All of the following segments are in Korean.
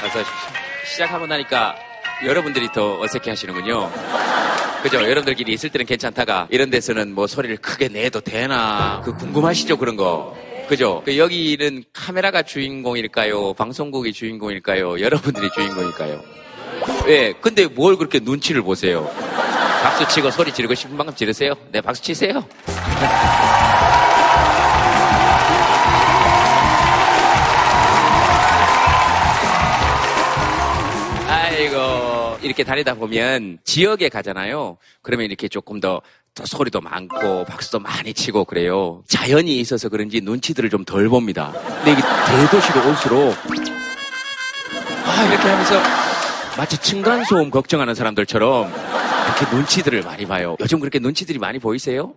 그래서 시작하고 나니까 여러분들이 더 어색해 하시는군요. 그죠? 여러분들끼리 있을 때는 괜찮다가 이런 데서는 뭐 소리를 크게 내도 되나 그 궁금하시죠 그런 거. 그죠? 그 여기는 카메라가 주인공일까요? 방송국이 주인공일까요? 여러분들이 주인공일까요? 예, 근데 뭘 그렇게 눈치를 보세요? 박수 치고 소리 지르고 싶은 만큼 지르세요. 네, 박수 치세요. 아이고, 이렇게 다니다 보면 지역에 가잖아요. 그러면 이렇게 조금 더, 더 소리도 많고 박수도 많이 치고 그래요. 자연이 있어서 그런지 눈치들을 좀 덜 봅니다. 근데 이게 대도시로 올수록 아, 이렇게 하면서 마치 층간소음 걱정하는 사람들처럼 이렇게 눈치들을 많이 봐요. 요즘 그렇게 눈치들이 많이 보이세요?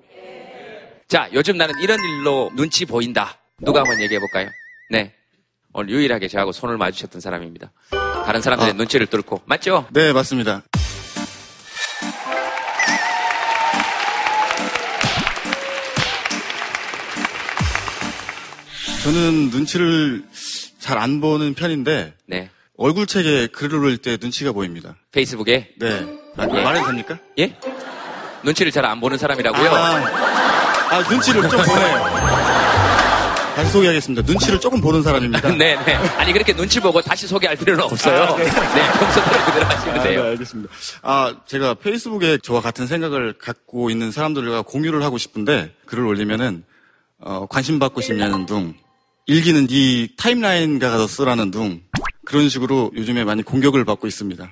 자, 요즘 나는 이런 일로 눈치 보인다. 누가 한번 얘기해 볼까요? 네. 오늘 유일하게 저하고 손을 마주쳤던 사람입니다. 다른 사람들의 아. 눈치를 뚫고. 맞죠? 네, 맞습니다. 저는 눈치를 잘 안 보는 편인데 네. 얼굴책에 글을 올릴 때 눈치가 보입니다. 페이스북에. 네. 아, 예. 말해도 됩니까? 예? 눈치를 잘 안 보는 사람이라고요? 아, 아, 눈치를 좀 보네요. 다시 소개하겠습니다. 눈치를 조금 보는 사람입니다. 네, 네. 아니, 그렇게 눈치 보고 다시 소개할 필요는 없어요. 아, 네. 네. 평소대로 그대로 하시면 아, 네, 돼요. 알겠습니다. 아, 제가 페이스북에 저와 같은 생각을 갖고 있는 사람들과 공유를 하고 싶은데 글을 올리면은 어, 관심 받고 싶냐는 둥, 일기는 네 타임라인 가서 쓰라는 둥 그런 식으로 요즘에 많이 공격을 받고 있습니다.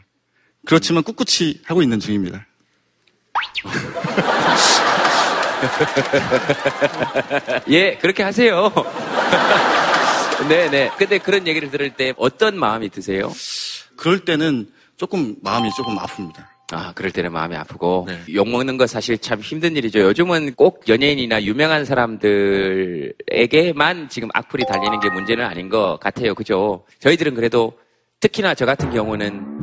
그렇지만 꿋꿋이 하고 있는 중입니다. 예, 그렇게 하세요. 네, 네. 근데 그런 얘기를 들을 때 어떤 마음이 드세요? 그럴 때는 조금 마음이 조금 아픕니다. 아, 그럴 때는 마음이 아프고. 네. 욕먹는 거 사실 참 힘든 일이죠. 요즘은 꼭 연예인이나 유명한 사람들에게만 지금 악플이 달리는 게 문제는 아닌 것 같아요. 그죠? 저희들은 그래도 특히나 저 같은 경우는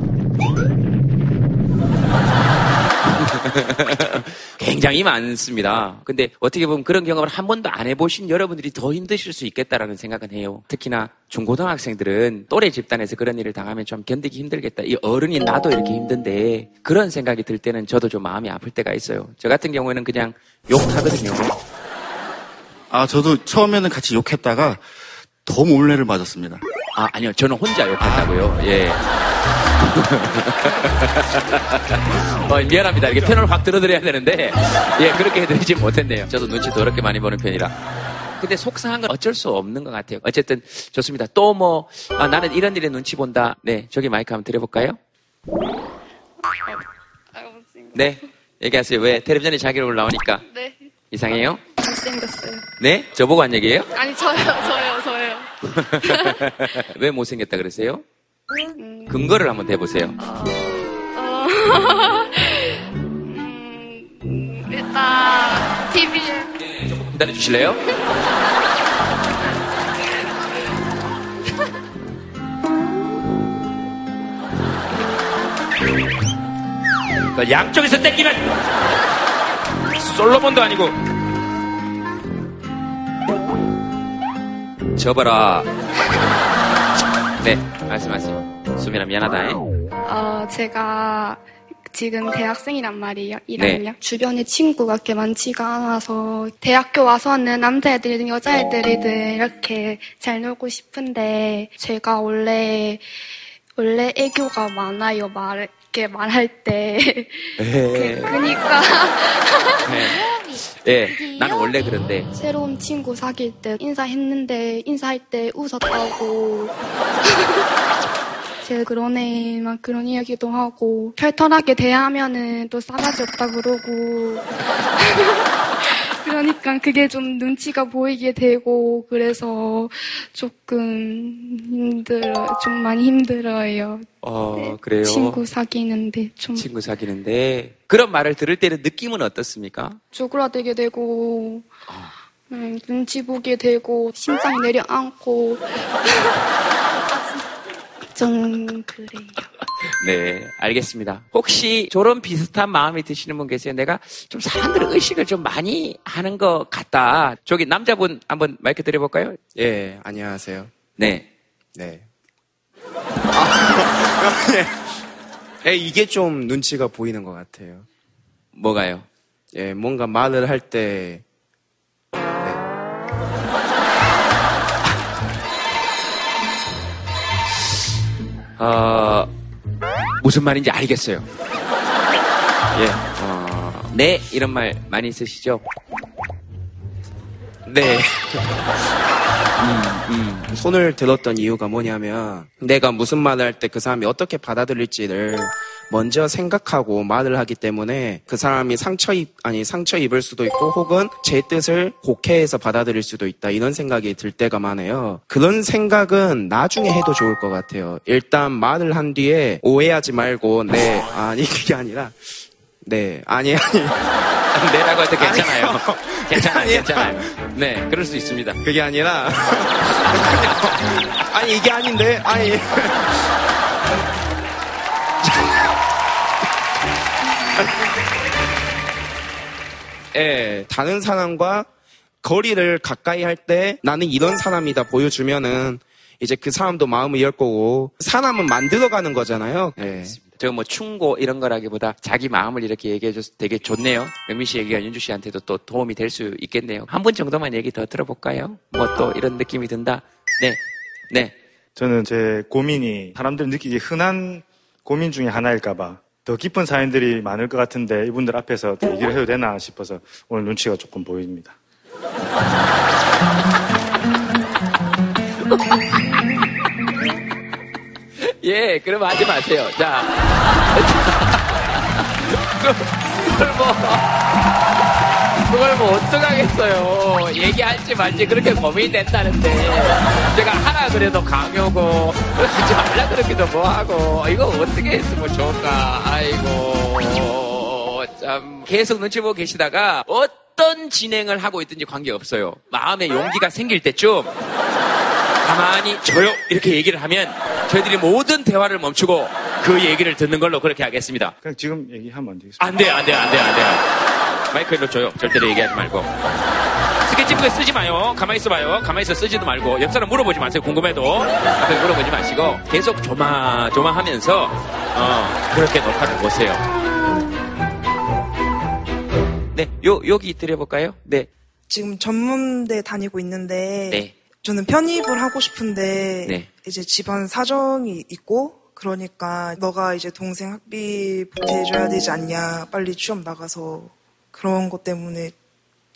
굉장히 많습니다. 근데 어떻게 보면 그런 경험을 한 번도 안 해보신 여러분들이 더 힘드실 수 있겠다라는 생각은 해요. 특히나 중고등학생들은 또래 집단에서 그런 일을 당하면 좀 견디기 힘들겠다. 이 어른이 나도 이렇게 힘든데 그런 생각이 들 때는 저도 좀 마음이 아플 때가 있어요. 저 같은 경우에는 그냥 욕하거든요. 아, 저도 처음에는 같이 욕했다가 더 몰래를 맞았습니다. 아, 아니요. 저는 혼자 욕한다고요. 예. 어, 미안합니다. 이렇게 편을 확 들어드려야 되는데, 예, 그렇게 해드리지 못했네요. 저도 눈치 더럽게 많이 보는 편이라. 근데 속상한 건 어쩔 수 없는 것 같아요. 어쨌든 좋습니다. 또 뭐, 아, 나는 이런 일에 눈치 본다. 네, 저기 마이크 한번 드려볼까요? 네, 얘기하세요. 왜? 텔레비전에 자기를 올라오니까 네, 이상해요? 못생겼어요. 네? 저보고 한 얘기예요? 아니, 저요, 저요, 저요. 왜 못생겼다 그러세요? 음, 근거를 한번 대보세요. 어, 음, 일단, TV, 기다려 주실래요? 그 양쪽에서 땡기면 솔로몬도 아니고 접어라 네 말씀하세요 수민아 미안하다 잉? 어, 제가 지금 대학생이란 말이에요. 1학년. 네. 주변에 친구가 그렇게 많지가 않아서 대학교 와서는 남자애들이든 여자애들이든 이렇게 잘 놀고 싶은데 제가 원래 원래 애교가 많아요. 말 이렇게 말할 때. 그, 그니까. 예. 나는 원래 그런데. 새로운 친구 사귈 때 인사했는데 인사할 때 웃었다고. 제가 그런 애 막 그런 이야기도 하고. 털털하게 대하면은 또 싸가지 없다 그러고 그러니까 그게 좀 눈치가 보이게 되고 그래서 조금 힘들어 좀 많이 힘들어요. 어 그래요? 친구 사귀는데 좀. 친구 사귀는데. 그런 말을 들을 때는 느낌은 어떻습니까? 쪼그라들게 되고 음, 눈치 보게 되고 심장이 내려앉고 좀 그래요. 네, 알겠습니다. 혹시 저런 비슷한 마음이 드시는 분 계세요? 내가 좀 사람들 의식을 좀 많이 하는 것 같다. 저기 남자분 한번 마이크 드려볼까요? 예, 안녕하세요. 네. 네. 아, 예, 이게 좀 눈치가 보이는 것 같아요. 뭐가요? 예, 뭔가 말을 할 때, 어, 무슨 말인지 알겠어요. 예, 어, 네, 이런 말 많이 쓰시죠? 네. 음, 손을 들었던 이유가 뭐냐면, 내가 무슨 말을 할 때 그 사람이 어떻게 받아들일지를 먼저 생각하고 말을 하기 때문에 그 사람이 상처 입, 아니, 상처 입을 수도 있고 혹은 제 뜻을 곡해해서 받아들일 수도 있다. 이런 생각이 들 때가 많아요. 그런 생각은 나중에 해도 좋을 것 같아요. 일단 말을 한 뒤에 오해하지 말고, 네, 아니, 그게 아니라, 네, 아니, 아니. 네라고 해도 괜찮아요. 괜찮아요. 괜찮아요. 네, 그럴 수 있습니다. 그게 아니라 아니 이게 아닌데 아니 예 다른 사람과 거리를 가까이 할 때 나는 이런 사람이다 보여주면은 이제 그 사람도 마음을 열 거고 사람은 만들어가는 거잖아요. 예. 저뭐 충고 이런 거라기보다 자기 마음을 이렇게 얘기해줘서 되게 좋네요. 영민 씨 얘기가 윤주 씨한테도 또 도움이 될 수 있겠네요. 한 분 정도만 얘기 더 들어볼까요? 뭐 또 이런 느낌이 든다. 네, 네. 저는 제 고민이 사람들 느끼기 흔한 고민 중에 하나일까봐 더 깊은 사연들이 많을 것 같은데 이분들 앞에서 또 얘기를 해도 되나 싶어서 오늘 눈치가 조금 보입니다. 예, 그럼 하지 마세요. 자. 그걸 뭐, 그걸 뭐 어떡하겠어요. 얘기할지 말지 그렇게 고민이 된다는데. 제가 하라 그래도 강요고, 하지 말라 그러기도 뭐하고, 이거 어떻게 했으면 좋을까. 아이고, 참. 계속 눈치 보고 계시다가 어떤 진행을 하고 있든지 관계없어요. 마음에 용기가 생길 때쯤 가만히 저요 이렇게 얘기를 하면 저희들이 모든 대화를 멈추고 그 얘기를 듣는 걸로 그렇게 하겠습니다. 그냥 지금 얘기하면 안 되겠습니까? 안 돼요, 안 돼요, 안 돼요, 안 돼요. 마이크 일로 줘요. 절대로 얘기하지 말고. 스케치북에 쓰지 마요. 가만히 있어봐요. 가만히 있어 쓰지도 말고. 옆 사람 물어보지 마세요. 궁금해도. 앞에 물어보지 마시고. 계속 조마조마 하면서 어, 그렇게 녹화를 보세요. 네, 요 여기 드려볼까요? 네, 지금 전문대 다니고 있는데 네. 저는 편입을 하고 싶은데 네. 이제 집안 사정이 있고 그러니까 너가 이제 동생 학비 보태줘야 되지 않냐 빨리 취업 나가서 그런 것 때문에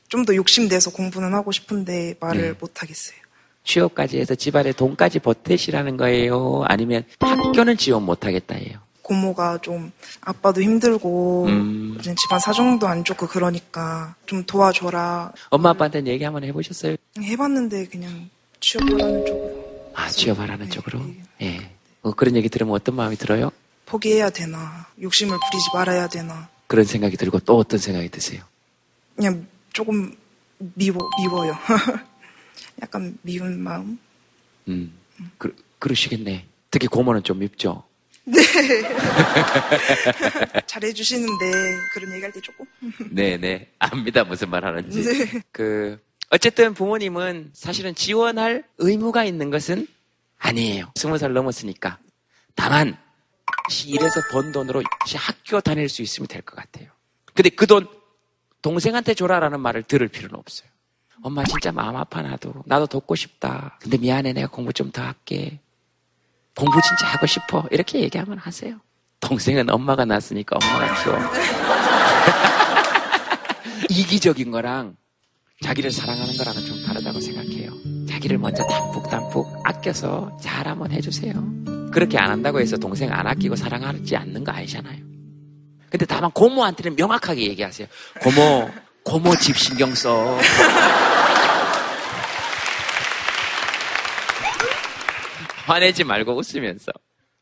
좀 더 욕심내서 공부는 하고 싶은데 말을 네. 못 하겠어요. 취업까지 해서 집안에 돈까지 보태시라는 거예요? 아니면 학교는 지원 못 하겠다예요? 고모가 좀 아빠도 힘들고 음. 집안 사정도 안 좋고 그러니까 좀 도와줘라 엄마 아빠한테는 얘기 한번 해보셨어요? 해봤는데 그냥 취업하라는 쪽으로 아, 취업하라는 쪽으로? 네. 예. 어, 그런 얘기 들으면 어떤 마음이 들어요? 포기해야 되나 욕심을 부리지 말아야 되나 그런 생각이 들고 또 어떤 생각이 드세요? 그냥 조금 미워, 미워요. 약간 미운 마음? 음, 그, 그러시겠네. 특히 고모는 좀 밉죠? 잘해주시는데 그런 얘기할 때 조금? 네네. 압니다. 무슨 말 하는지. 네. 그, 어쨌든 부모님은 사실은 지원할 의무가 있는 것은 아니에요. 스무 살 넘었으니까. 다만, 시 일해서 번 돈으로 시 학교 다닐 수 있으면 될 것 같아요. 근데 그 돈 동생한테 줘라라는 말을 들을 필요는 없어요. 엄마 진짜 마음 아파 나도. 나도 돕고 싶다. 근데 미안해 내가 공부 좀 더 할게. 공부 진짜 하고 싶어. 이렇게 얘기하면 하세요. 동생은 엄마가 낳았으니까 엄마가 키워. 이기적인 거랑 자기를 사랑하는 거랑은 좀 다르다고 생각해요. 자기를 먼저 담뿍담뿍 아껴서 잘 한번 해주세요. 그렇게 안 한다고 해서 동생 안 아끼고 사랑하지 않는 거 아니잖아요. 근데 다만 고모한테는 명확하게 얘기하세요. 고모, 고모 집 신경 써. 화내지 말고 웃으면서.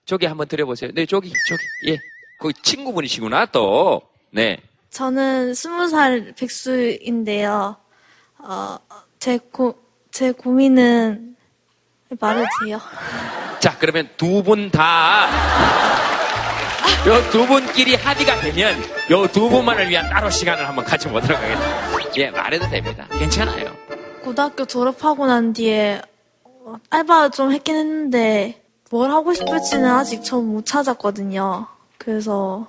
저기 한번 드려보세요. 네, 저기, 저기, 예. 그 친구분이시구나, 또. 네. 저는 스무 살 백수인데요. 어, 제 고, 제 고민은 말해도 돼요? 자, 그러면 두 분 다, 요 두 분끼리 합의가 되면, 요 두 분만을 위한 따로 시간을 한번 가져보도록 하겠습니다. 예, 말해도 됩니다. 괜찮아요. 고등학교 졸업하고 난 뒤에 어, 알바 좀 했긴 했는데 뭘 하고 싶을지는 아직 전 못 찾았거든요. 그래서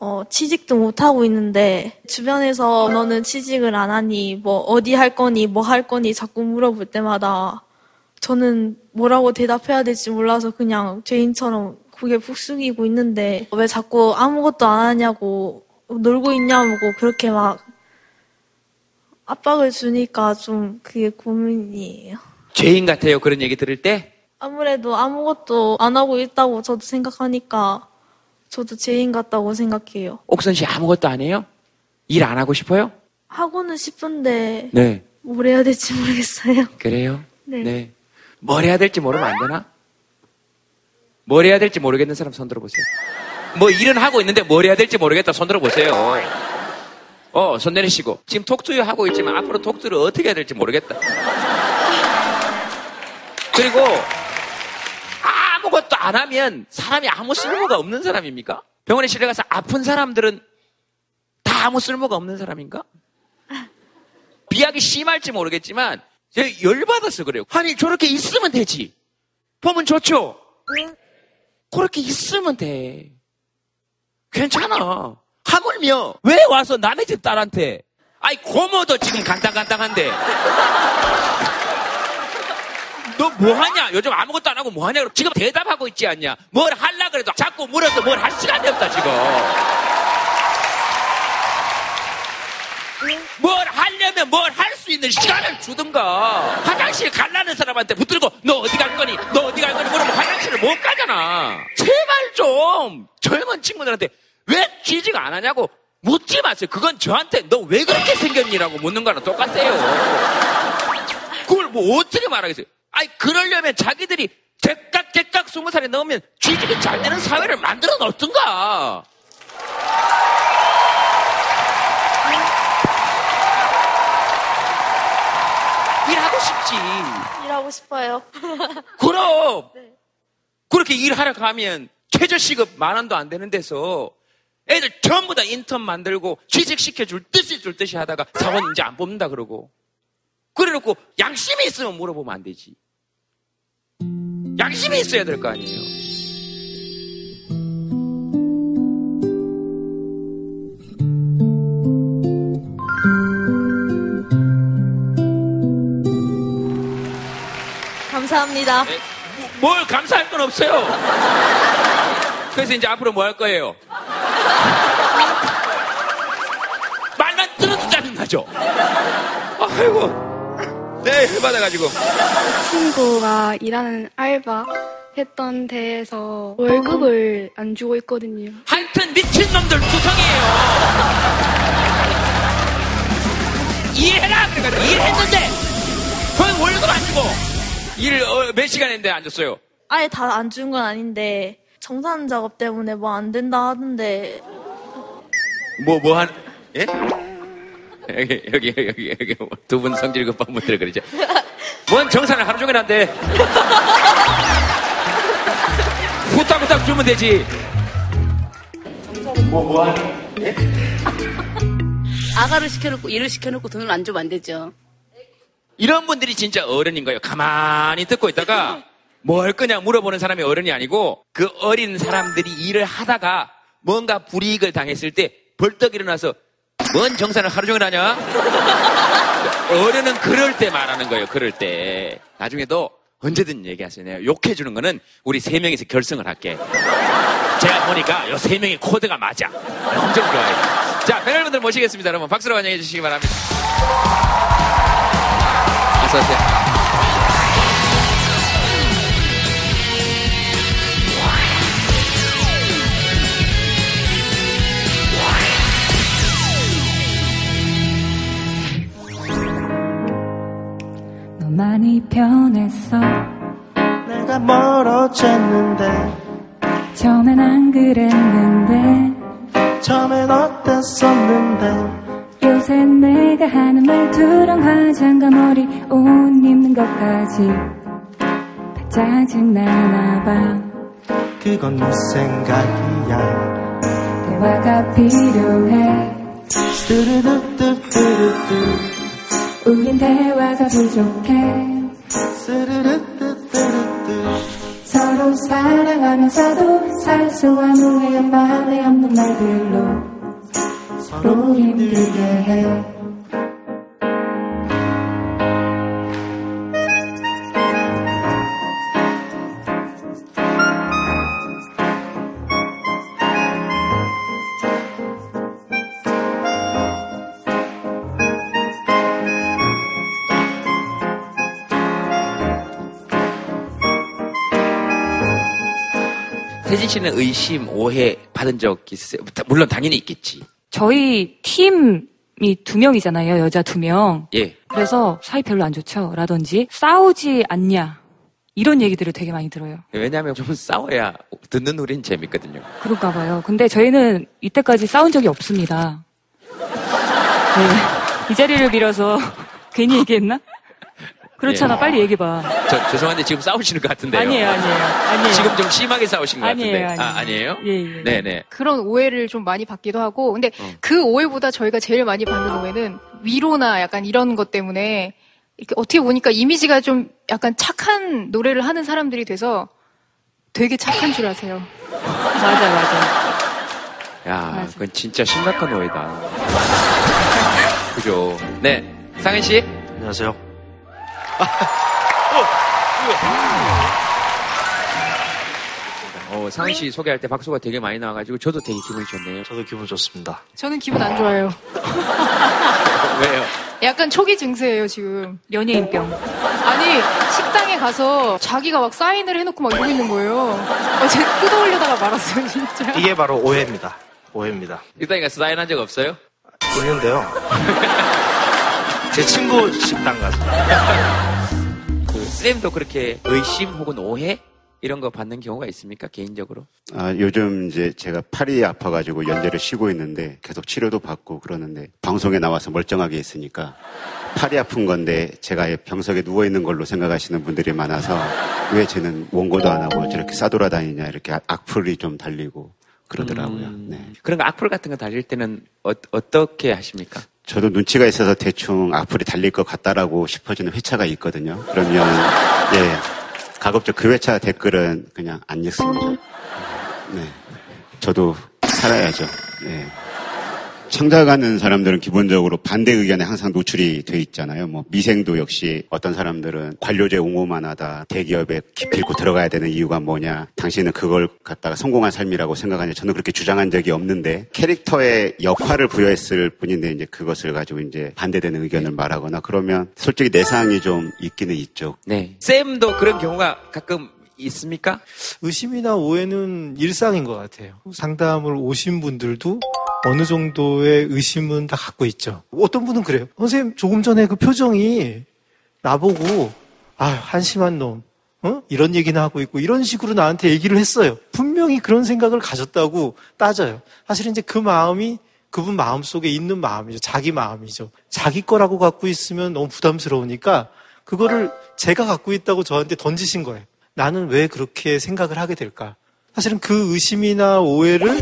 어, 취직도 못 하고 있는데 주변에서 너는 취직을 안 하니 뭐 어디 할 거니 뭐 할 거니 자꾸 물어볼 때마다 저는 뭐라고 대답해야 될지 몰라서 그냥 죄인처럼 고개 푹 숙이고 있는데 왜 자꾸 아무것도 안 하냐고 놀고 있냐고 그렇게 막 압박을 주니까 좀 그게 고민이에요. 죄인 같아요. 그런 얘기 들을 때. 아무래도 아무것도 안 하고 있다고 저도 생각하니까 저도 죄인 같다고 생각해요. 옥선 씨 아무것도 안 해요? 일 안 하고 싶어요? 하고는 싶은데 네. 뭘 해야 될지 모르겠어요. 그래요? 네. 뭘 해야 될지 모르면 안 되나? 뭘 해야 될지 모르겠는 사람 손 들어보세요. 뭐 일은 하고 있는데 뭘 해야 될지 모르겠다 손 들어보세요. 어, 손 내리시고. 지금 톡투유 하고 있지만 앞으로 톡투를 어떻게 해야 될지 모르겠다. 그리고 안 하면 사람이 아무 쓸모가 없는 사람입니까? 병원에 실려가서 아픈 사람들은 다 아무 쓸모가 없는 사람인가? 비약이 심할지 모르겠지만 제가 열받아서 그래요. 아니 저렇게 있으면 되지. 보면 좋죠. 그렇게 있으면 돼. 괜찮아. 하물며 왜 와서 남의 집 딸한테 아이 고모도 지금 간당간당한데 너 뭐하냐? 요즘 아무것도 안 하고 뭐하냐? 지금 대답하고 있지 않냐? 뭘 할라 그래도 자꾸 물어서 뭘 할 시간이 없다 지금. 뭘 하려면 뭘 할 수 있는 시간을 주든가. 화장실 갈라는 사람한테 붙들고 너 어디 갈 거니? 너 어디 갈 거니? 그러면 화장실을 못 가잖아. 제발 좀 젊은 친구들한테 왜 취직 안 하냐고 묻지 마세요. 그건 저한테 너 왜 그렇게 생겼니라고 묻는 거랑 똑같아요. 그걸 뭐 어떻게 말하겠어요? 아니 그러려면 자기들이 제깍 제깍 스무 살에 넣으면 취직이 잘 되는 사회를 만들어 놓든가. 일하고 싶지. 일하고 싶어요. 그럼 그렇게 일하러 가면 최저시급 만 원도 안 되는 데서 애들 전부 다 인턴 만들고 취직시켜줄 듯이 줄 듯이 하다가 사원 이제 안 뽑는다 그러고 그래놓고 양심이 있으면 물어보면 안 되지. 양심이 있어야 될 거 아니에요. 감사합니다. 에, 뭐- 뭘 감사할 건 없어요. 그래서 이제 앞으로 뭐 할 거예요? 말만 들어도 짜증나죠? 아이고. 네, 열받아가지고. 친구가 일하는 알바 했던 데에서 월급을 안 주고 있거든요. 하여튼 미친놈들 구성이에요. 일해라! 그래가지고 일했는데! 그건 월급 안 주고! 일, 어, 몇 시간 했는데 안 줬어요? 아예 다 안 준 건 아닌데 정산 작업 때문에 뭐 안 된다 하던데 뭐, 뭐 한, 예? 여기, 여기, 여기, 여기, 두 분 성질 급한 분들 그러죠. 뭔 정산을 하루 종일 한대. 후딱후딱 주면 되지. 뭐, 뭐 하는, 아가를 시켜놓고 일을 시켜놓고 돈을 안 주면 안 되죠. 이런 분들이 진짜 어른인 거예요. 가만히 듣고 있다가 뭐할 거냐 물어보는 사람이 어른이 아니고 그 어린 사람들이 일을 하다가 뭔가 불이익을 당했을 때 벌떡 일어나서 뭔 정산을 하루 종일 하냐? 어른은 그럴 때 말하는 거예요. 그럴 때. 나중에도 언제든. 내가 욕해주는 거는 우리 세 명이서 결승을 할게. 제가 보니까 요 세 명의 코드가 맞아. 엄청 좋아요. 자, 패널분들 모시겠습니다. 여러분 박수로 환영해 주시기 바랍니다. 어서오세요. 많이 변했어. 내가 멀어졌는데 처음엔 안 그랬는데 처음엔 어땠었는데. 요새 내가 하는 말투랑 화장과 머리 옷 입는 것까지 다 짜증나나 그건 네 생각이야. 봐 대화가 필요해. 스르르뜨뜨르뜨 우린 대화가 부족해. 서로 사랑하면서도 사소한 오해에 말에 없는 말들로 서로 힘들게 해 태진 씨는 의심, 오해 받은 적 있으세요? 물론 당연히 있겠지. 저희 팀이 두 명이잖아요. 여자 두 명. 예. 그래서 사이 별로 안 좋죠. 라든지 싸우지 않냐. 이런 얘기들을 되게 많이 들어요. 왜냐하면 좀 싸워야 듣는 우린 재밌거든요. 그런가 봐요. 근데 저희는 이때까지 싸운 적이 없습니다. 네. 이 자리를 빌어서 괜히 얘기했나? 그렇잖아. 예. 빨리 얘기해봐. 저 죄송한데 지금 싸우시는 것 같은데요. 아니에요, 아니에요. 아니에요. 지금 좀 심하게 싸우신 것 아니에요, 같은데. 아, 아니에요. 아니에요? 예, 예. 네네. 그런 오해를 좀 많이 받기도 하고, 근데 어. 그 오해보다 저희가 제일 많이 받는 오해는 위로나 약간 이런 것 때문에 이렇게 어떻게 보니까 이미지가 좀 약간 착한 노래를 하는 사람들이 돼서 되게 착한 줄 아세요. 맞아, 맞아. 야, 그건 진짜 심각한 오해다. 그죠? 네. 상현 씨? 안녕하세요 어, 상현 씨 소개할 때 박수가 되게 많이 나와가지고 저도 되게 기분이 좋네요. 저도 기분 좋습니다 저는 기분 안 좋아요. 왜요? 약간 초기 증세예요, 지금. 연예인병. 아니, 식당에 가서 자기가 막 사인을 해놓고 막 이러고 있는 거예요. 어, 제가 뜯어올려다가 말았어요, 진짜. 이게 바로 오해입니다 오해입니다 일단이가 사인한 적 없어요? 있는데요 제 친구 식당 가서 그 쌤도 그렇게 의심 혹은 오해 이런 거 받는 경우가 있습니까 개인적으로? 아, 요즘 이제 제가 팔이 아파가지고 연재를 쉬고 있는데 계속 치료도 받고 그러는데 방송에 나와서 멀쩡하게 있으니까 팔이 아픈 건데 제가 병석에 누워 있는 걸로 생각하시는 분들이 많아서 왜 쟤는 원고도 안 하고 저렇게 싸돌아다니냐 이렇게 악- 악플이 좀 달리고 그러더라고요. 네. 그런 거 악플 같은 거 달릴 때는 어, 어떻게 하십니까? 저도 눈치가 있어서 대충 악플이 달릴 것 같다라고 싶어지는 회차가 있거든요. 그러면 예 가급적 그 회차 댓글은 그냥 안 읽습니다. 네, 저도 살아야죠. 예. 창작하는 사람들은 기본적으로 반대 의견에 항상 노출이 돼 있잖아요. 뭐 미생도 역시 어떤 사람들은 관료제 옹호만 하다 대기업에 기필코 들어가야 되는 이유가 뭐냐. 당신은 그걸 갖다가 성공한 삶이라고 생각하냐. 저는 그렇게 주장한 적이 없는데 캐릭터의 역할을 부여했을 뿐인데 이제 그것을 가지고 이제 반대되는 의견을 말하거나 그러면 솔직히 내상이 좀 있기는 있죠. 네. 쌤도 그런 경우가 가끔 있습니까? 의심이나 오해는 일상인 것 같아요. 상담을 오신 분들도 어느 정도의 의심은 다 갖고 있죠. 어떤 분은 그래요. 선생님, 조금 전에 그 표정이 나보고, 아, 한심한 놈. 어? 이런 얘기나 하고 있고, 이런 식으로 나한테 얘기를 했어요. 분명히 그런 생각을 가졌다고 따져요. 사실 이제 그 마음이 그분 마음 속에 있는 마음이죠. 자기 마음이죠. 자기 거라고 갖고 있으면 너무 부담스러우니까, 그거를 제가 갖고 있다고 저한테 던지신 거예요. 나는 왜 그렇게 생각을 하게 될까? 사실은 그 의심이나 오해를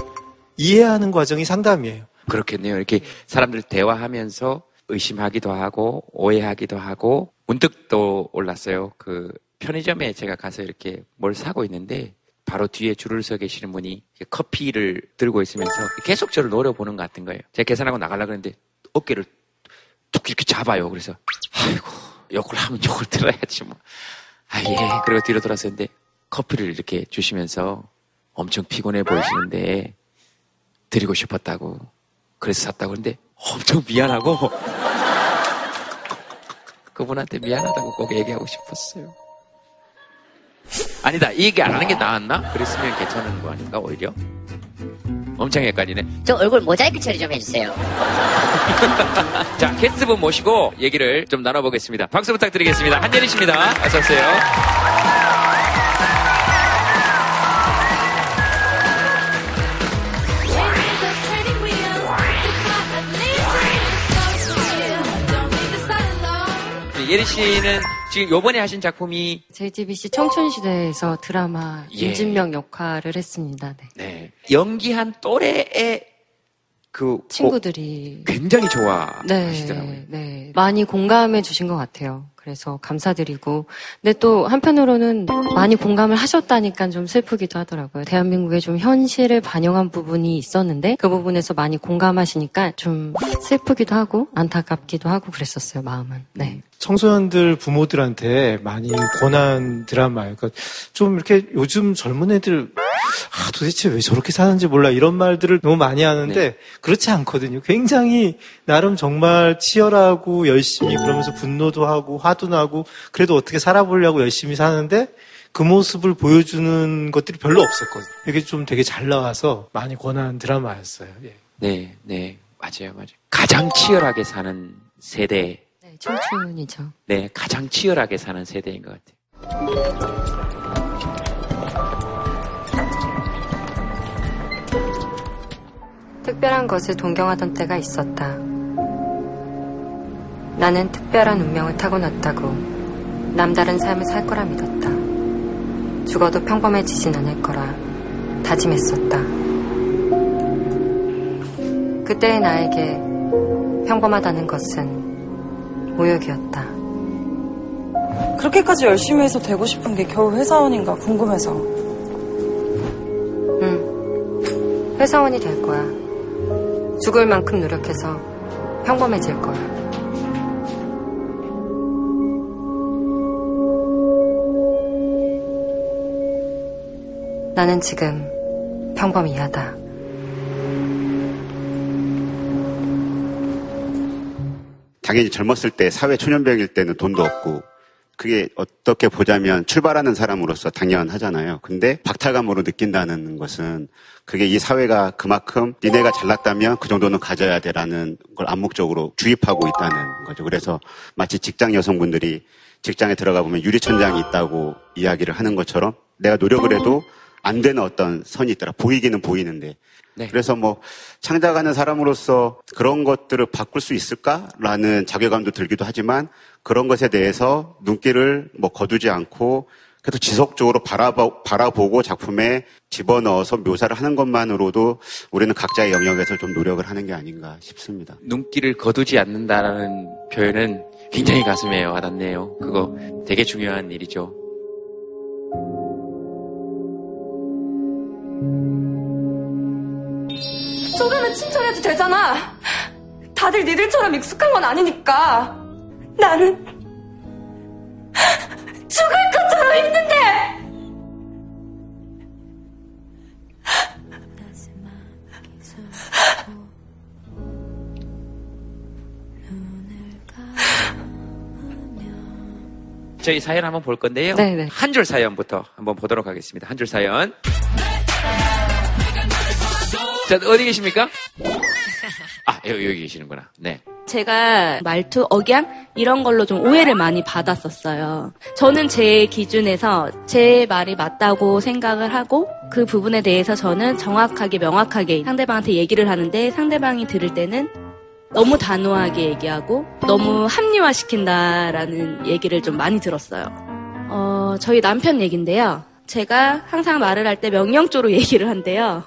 이해하는 과정이 상담이에요. 그렇겠네요. 이렇게 사람들 대화하면서 의심하기도 하고 오해하기도 하고 문득 또 올랐어요. 그 편의점에 제가 가서 이렇게 뭘 사고 있는데 바로 뒤에 줄을 서 계시는 분이 커피를 들고 있으면서 계속 저를 노려보는 것 같은 거예요. 제가 계산하고 나가려고 했는데 어깨를 툭 이렇게 잡아요. 그래서 아이고 욕을 하면 욕을 들어야지 뭐. 아 예. 그리고 뒤로 돌아섰는데 커피를 이렇게 주시면서 엄청 피곤해 보이시는데 드리고 싶었다고 그래서 샀다고 그러는데 엄청 미안하고 그분한테 미안하다고 꼭 얘기하고 싶었어요. 아니다 이 얘기 안 하는 게 나았나? 그랬으면 괜찮은 거 아닌가 오히려? 엄청 헷갈리네. 저 얼굴 모자이크 처리 좀 해주세요. 자 게스트분 모시고 얘기를 좀 나눠보겠습니다. 박수 부탁드리겠습니다. 한예리 씨입니다. 어서 오세요. 예, 예리 씨는 지금 요번에 하신 작품이 JTBC 청춘시대에서 드라마 예. 윤진명 역할을 했습니다. 네. 네. 연기한 또래의 그 친구들이 어, 굉장히 네, 좋아하시더라고요. 네. 많이 공감해 주신 것 같아요. 그래서 감사드리고. 근데 또 한편으로는 많이 공감을 하셨다니까 좀 슬프기도 하더라고요. 대한민국의 좀 현실을 반영한 부분이 있었는데 그 부분에서 많이 공감하시니까 좀 슬프기도 하고 안타깝기도 하고 그랬었어요, 마음은. 네. 청소년들 부모들한테 많이 권한 드라마예요. 그러니까 좀 이렇게 요즘 젊은 애들 아, 도대체 왜 저렇게 사는지 몰라 이런 말들을 너무 많이 하는데 그렇지 않거든요. 굉장히 나름 정말 치열하고 열심히 그러면서 분노도 하고 화도 나고 그래도 어떻게 살아보려고 열심히 사는데 그 모습을 보여주는 것들이 별로 없었거든요. 이게 좀 되게 잘 나와서 많이 권한 드라마였어요. 예. 네, 네. 맞아요, 맞아요. 가장 치열하게 사는 세대. 네, 청춘이죠. 네, 가장 치열하게 사는 세대인 것 같아요. 특별한 것을 동경하던 때가 있었다. 나는 특별한 운명을 타고났다고 남다른 삶을 살 거라 믿었다. 죽어도 평범해지진 않을 거라 다짐했었다. 그때의 나에게 평범하다는 것은 모욕이었다. 그렇게까지 열심히 해서 되고 싶은 게 겨우 회사원인가 궁금해서. 응. 회사원이 될 거야. 죽을 만큼 노력해서 평범해질 거야. 나는 지금 평범이하다. 당연히 젊었을 때 사회 초년병일 때는 돈도 없고 그게 어떻게 보자면 출발하는 사람으로서 당연하잖아요. 근데 박탈감으로 느낀다는 것은 그게 이 사회가 그만큼 니네가 잘났다면 그 정도는 가져야 돼라는 걸 암묵적으로 주입하고 있다는 거죠. 그래서 마치 직장 여성분들이 직장에 들어가 보면 유리천장이 있다고 이야기를 하는 것처럼 내가 노력을 해도 안 되는 어떤 선이 있더라. 보이기는 보이는데. 그래서 뭐 창작하는 사람으로서 그런 것들을 바꿀 수 있을까라는 자괴감도 들기도 하지만 그런 것에 대해서 눈길을 뭐 거두지 않고 계속 지속적으로 바라보, 바라보고 작품에 집어넣어서 묘사를 하는 것만으로도 우리는 각자의 영역에서 좀 노력을 하는 게 아닌가 싶습니다. 눈길을 거두지 않는다라는 표현은 굉장히 가슴에 와닿네요. 그거 되게 중요한 일이죠. 조금은 친절해도 되잖아. 다들 니들처럼 익숙한 건 아니니까. 나는 죽을 것처럼 힘든데. 저희 사연 한번 볼 건데요. 네네. 한줄 사연부터 한번 보도록 하겠습니다. 한 줄 사연. 자, 어디 계십니까? 아, 여기, 여기 계시는구나. 네. 제가 말투, 억양 이런 걸로 좀 오해를 많이 받았었어요. 저는 제 기준에서 제 말이 맞다고 생각을 하고 그 부분에 대해서 저는 정확하게 명확하게 상대방한테 얘기를 하는데 상대방이 들을 때는 너무 단호하게 얘기하고 너무 합리화시킨다라는 얘기를 좀 많이 들었어요. 어, 저희 남편 얘긴데요. 제가 항상 말을 할 때 명령조로 얘기를 한대요.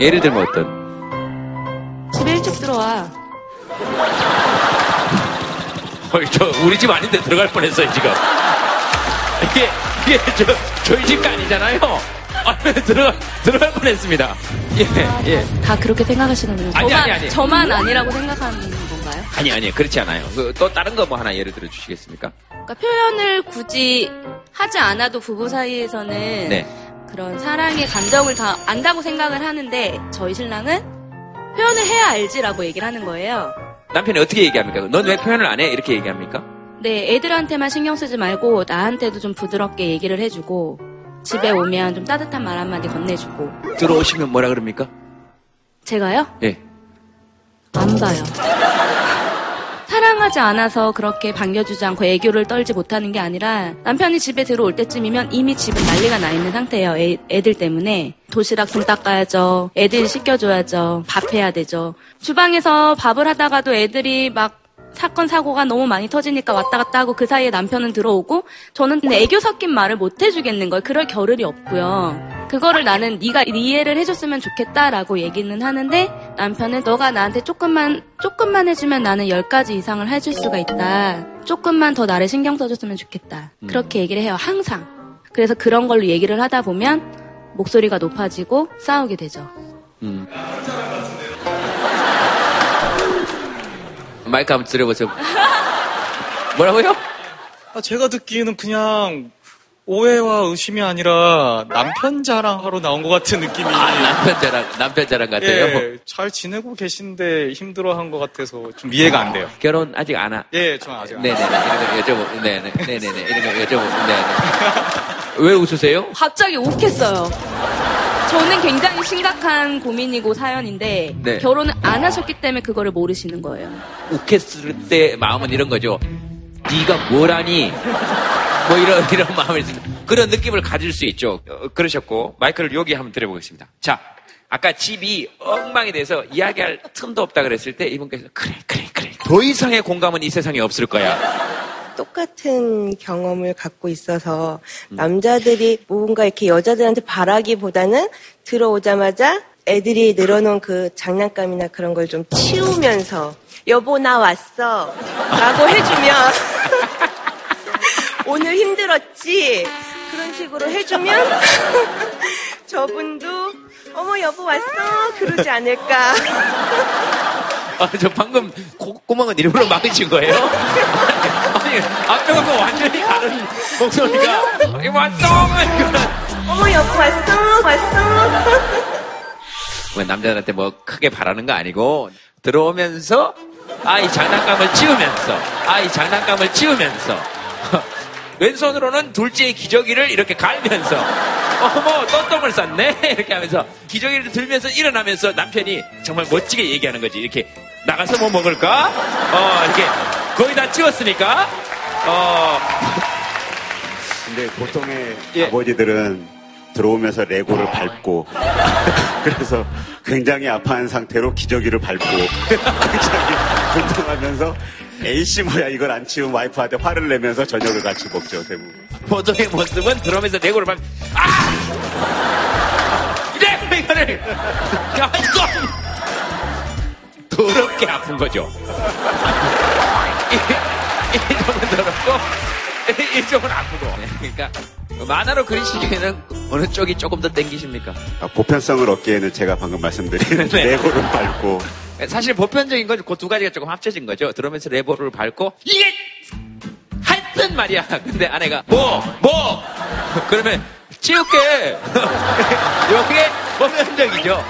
예를 들면 어떤? 집에 일찍 들어와. 어, 저, 우리 집 아닌데 들어갈 뻔했어요, 지금. 이게, 이게, 저, 저희 집가 아니잖아요. 아, 들어가, 들어갈 뻔했습니다. 예, 예. 다 그렇게 생각하시는군요. 아니, 저만, 아니, 아니. 저만 아니라고 생각하는 건가요? 아니, 아니, 그렇지 않아요. 그, 또 다른 거 뭐 하나 예를 들어 주시겠습니까? 그러니까 표현을 굳이 하지 않아도 부부 사이에서는 네. 그런 사랑의 감정을 다 안다고 생각을 하는데 저희 신랑은 표현을 해야 알지라고 얘기를 하는 거예요. 남편이 어떻게 얘기합니까? 넌 왜 표현을 안 해? 이렇게 얘기합니까? 네, 애들한테만 신경 쓰지 말고 나한테도 좀 부드럽게 얘기를 해주고 집에 오면 좀 따뜻한 말 한마디 건네주고 들어오시면 뭐라 그럽니까? 제가요? 예. 안 봐요. 사랑하지 않아서 그렇게 반겨주지 않고 애교를 떨지 못하는 게 아니라 남편이 집에 들어올 때쯤이면 이미 집은 난리가 나 있는 상태예요. 애, 애들 때문에. 도시락 손 닦아야죠. 애들 씻겨줘야죠. 밥 해야 되죠. 주방에서 밥을 하다가도 애들이 막 사건 사고가 너무 많이 터지니까 왔다 갔다 하고 그 사이에 남편은 들어오고 저는 애교 섞인 말을 못 해주겠는 거예요. 그럴 겨를이 없고요. 그거를 나는 네가 이해를 해줬으면 좋겠다라고 얘기는 하는데 남편은 너가 나한테 조금만 조금만 해주면 나는 열 가지 이상을 해줄 수가 있다. 조금만 더 나를 신경 써줬으면 좋겠다. 음. 그렇게 얘기를 해요. 항상. 그래서 그런 걸로 얘기를 하다 보면 목소리가 높아지고 싸우게 되죠. 음. 마이크 한번 들어보세요. 뭐라고요? 아, 제가 듣기에는 그냥 오해와 의심이 아니라 남편 자랑하러 나온 것 같은 느낌이. 남편 자랑, 남편 자랑 같아요. 예, 잘 지내고 계신데 힘들어 한 것 같아서 좀 이해가 안 돼요. 결혼 아직 안 하? 예, 저는 아직 안 네네네. 이런 거 여쭤보, 네네. 네네네. 이런 거 여쭤보, 네네. 왜 웃으세요? 갑자기 욱했어요. 저는 굉장히 심각한 고민이고 사연인데 네. 결혼을 안 하셨기 때문에 그거를 모르시는 거예요. 욱했을 때 마음은 이런 거죠. 네가 뭘 하니? 뭐 이런 이런 마음을 드- 그런 느낌을 가질 수 있죠. 어, 그러셨고 마이크를 여기 한번 드려보겠습니다. 자, 아까 집이 엉망이 돼서 이야기할 틈도 없다 그랬을 때 이분께서 그래 그래 그래 더 이상의 공감은 이 세상에 없을 거야. 똑같은 경험을 갖고 있어서 남자들이 뭔가 이렇게 여자들한테 바라기보다는 들어오자마자 애들이 늘어놓은 그 장난감이나 그런 걸 좀 치우면서 여보 나 왔어 라고 해주면 오늘 힘들었지? 그런 식으로 해주면 저분도 어머 여보 왔어? 그러지 않을까 아, 저 방금 콧구멍은 일부러 막으신 거예요? 아니, 앞쪽은 완전히 다른 목소리가 이거 왔어! 어머 여보 왔어 왔어 뭐 남자들한테 뭐 크게 바라는 거 아니고 들어오면서 아이 장난감을 치우면서 아이 장난감을 치우면서 왼손으로는 둘째의 기저귀를 이렇게 갈면서 어머 또 똥을 쌌네 이렇게 하면서 기저귀를 들면서 일어나면서 남편이 정말 멋지게 얘기하는 거지 이렇게 나가서 뭐 먹을까? 어 이렇게 거의 다 치웠으니까. 어. 근데 보통의 아버지들은 들어오면서 레고를 밟고 그래서 굉장히 아파한 상태로 기저귀를 밟고 굉장히 분통하면서 A씨 뭐야 이걸 안 치운 와이프한테 화를 내면서 저녁을 같이 먹죠 대부분. 보통의 모습은 들어오면서 레고를 밟 아! 이래! 이거를. 가만있어 더럽게 아픈 거죠 이, 이 쪽은 더럽고 이, 이 쪽은 아프고 네, 그러니까 만화로 그리시기에는 어느 쪽이 조금 더 땡기십니까? 아, 보편성을 얻기에는 제가 방금 말씀드린 네. 레고를 밟고 사실 보편적인 건 그 두 가지가 조금 합쳐진 거죠. 들어오면서 레버를 밟고 이게 하여튼 말이야. 근데 아내가 뭐 뭐. 그러면 치울게. 이게 보편적이죠.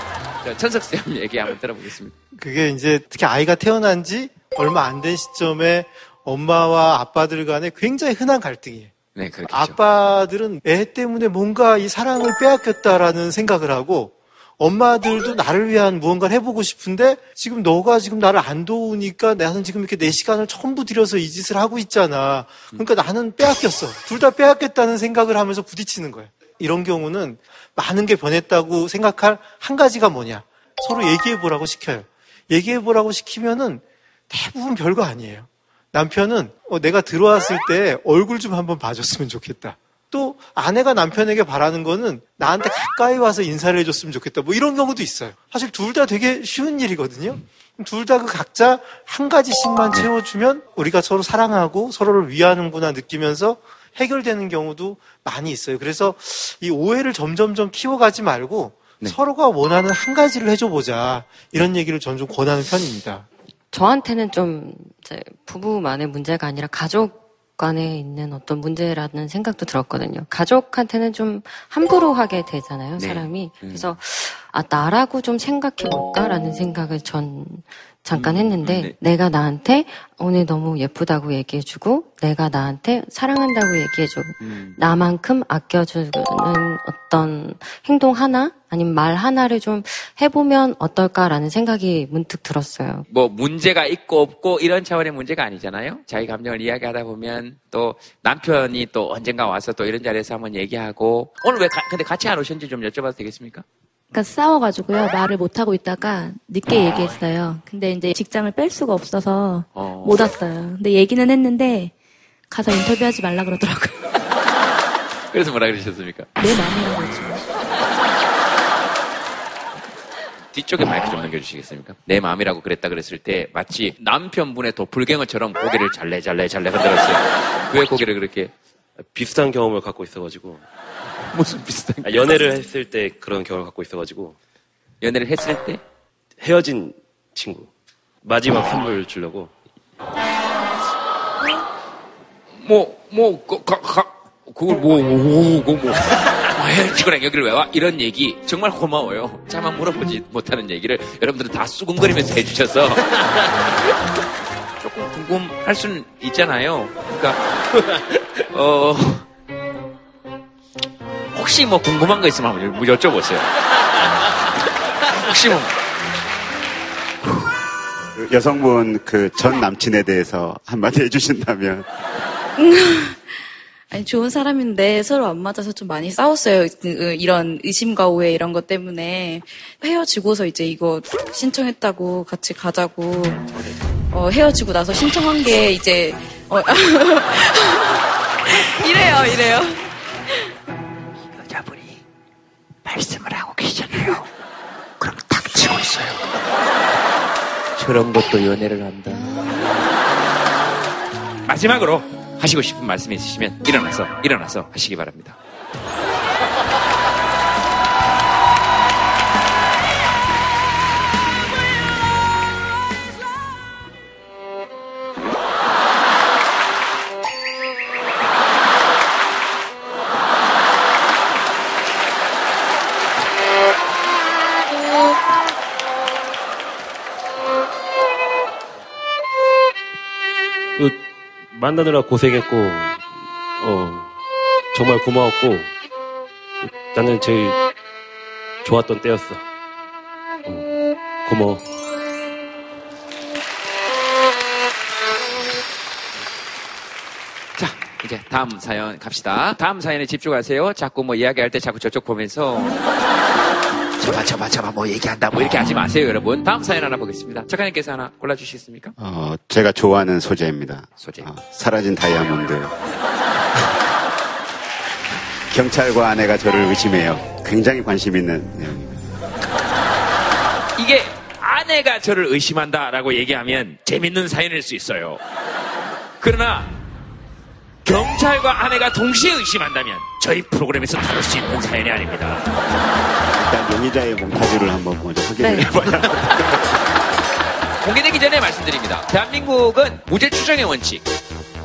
자, 천석 쌤 얘기 한번 들어보겠습니다. 그게 이제 특히 아이가 태어난 지 얼마 안 된 시점에 엄마와 아빠들 간에 굉장히 흔한 갈등이에요. 네, 그렇게. 아빠들은 애 때문에 뭔가 이 사랑을 빼앗겼다라는 생각을 하고 엄마들도 나를 위한 무언가를 해보고 싶은데 지금 너가 지금 나를 안 도우니까 나는 지금 이렇게 내 시간을 전부 들여서 이 짓을 하고 있잖아. 그러니까 나는 빼앗겼어. 둘 다 빼앗겼다는 생각을 하면서 부딪히는 거예요. 이런 경우는 많은 게 변했다고 생각할 한 가지가 뭐냐. 서로 얘기해 보라고 시켜요. 얘기해 보라고 시키면은 대부분 별거 아니에요. 남편은 어, 내가 들어왔을 때 얼굴 좀 한번 봐줬으면 좋겠다. 또 아내가 남편에게 바라는 거는 나한테 가까이 와서 인사를 해줬으면 좋겠다. 뭐 이런 경우도 있어요. 사실 둘 다 되게 쉬운 일이거든요. 둘 다 그 각자 한 가지씩만 채워주면 우리가 서로 사랑하고 서로를 위하는구나 느끼면서 해결되는 경우도 많이 있어요. 그래서 이 오해를 점점점 키워가지 말고 서로가 원하는 한 가지를 해줘보자. 이런 얘기를 저는 좀 권하는 편입니다. 저한테는 좀 이제 부부만의 문제가 아니라 가족 간에 있는 어떤 문제라는 생각도 들었거든요. 가족한테는 좀 함부로 하게 되잖아요, 네. 사람이. 음. 그래서 아 나라고 좀 생각해 볼까라는 생각을 전 잠깐 했는데 네. 내가 나한테 오늘 너무 예쁘다고 얘기해주고 내가 나한테 사랑한다고 얘기해주고 음. 나만큼 아껴주는 어떤 행동 하나 아니면 말 하나를 좀 해보면 어떨까라는 생각이 문득 들었어요. 뭐 문제가 있고 없고 이런 차원의 문제가 아니잖아요. 자기 감정을 이야기하다 보면 또 남편이 또 언젠가 와서 또 이런 자리에서 한번 얘기하고 오늘 왜 가- 근데 같이 안 오셨는지 좀 여쭤봐도 되겠습니까? 그러니까 싸워가지고요 말을 못 하고 있다가 늦게 얘기했어요. 근데 이제 직장을 뺄 수가 없어서 어. 못 왔어요. 근데 얘기는 했는데 가서 인터뷰하지 말라 그러더라고요. 그래서 뭐라 그러셨습니까? 내 마음이라고 했죠. 뒤쪽에 마이크 좀 넘겨주시겠습니까? 내 마음이라고 그랬다 그랬을 때 마치 남편분의 도플갱어처럼 고개를 잘래 잘래 잘래 흔들었어요. 왜 고개를 그렇게? 비슷한 경험을 갖고 있어가지고. 무슨 비슷한? 아, 연애를 했을 때 그런 경험을 갖고 있어가지고. 연애를 했을 때? 헤어진 친구. 마지막 선물 주려고. 뭐, 뭐, 그, 가, 가, 그걸 뭐, 오, 그거 뭐. 아, 헤어지고랑 여기를 왜 와? 이런 얘기 정말 고마워요. 차마 물어보지 못하는 얘기를 여러분들은 다 수근거리면서 해주셔서 조금 궁금할 수는 있잖아요. 그러니까 어 혹시 뭐 궁금한 거 있으면 한번 여쭤보세요. 혹시 뭐그 여성분 그 전 남친에 대해서 한마디 해주신다면 아니, 좋은 사람인데 서로 안 맞아서 좀 많이 싸웠어요. 그, 이런 의심과 오해 이런 것 때문에. 헤어지고서 이제 이거 신청했다고 같이 가자고. 어, 헤어지고 나서 신청한 게 이제, 어, 이래요, 이래요. 말씀을 하고 계시잖아요. 그럼 닥치고 있어요. 저런 것도 연애를 한다. 마지막으로 하시고 싶은 말씀이 있으시면 일어나서 일어나서 하시기 바랍니다. 만나느라 고생했고, 어, 정말 고마웠고, 나는 제일 좋았던 때였어. 어, 고마워. 자, 이제 다음 사연 갑시다. 다음 사연에 집중하세요. 자꾸 뭐 이야기할 때 자꾸 저쪽 보면서 저봐 저봐 저봐 뭐 얘기한다 뭐 이렇게 하지 마세요 여러분. 다음 사연 하나 보겠습니다. 작가님께서 하나 골라주시겠습니까? 어, 제가 좋아하는 소재입니다. 소재. 어, 사라진 다이아몬드. 경찰과 아내가 저를 의심해요. 굉장히 관심 있는 내용입니다. 이게 아내가 저를 의심한다라고 얘기하면 재밌는 사연일 수 있어요. 그러나 경찰과 아내가 동시에 의심한다면 저희 프로그램에서 다룰 수 있는 사연이 아닙니다. 일단 용의자의 몽타주를 한번 먼저 확인을 네. 해봐야 공개되기 전에 말씀드립니다. 대한민국은 무죄 추정의 원칙.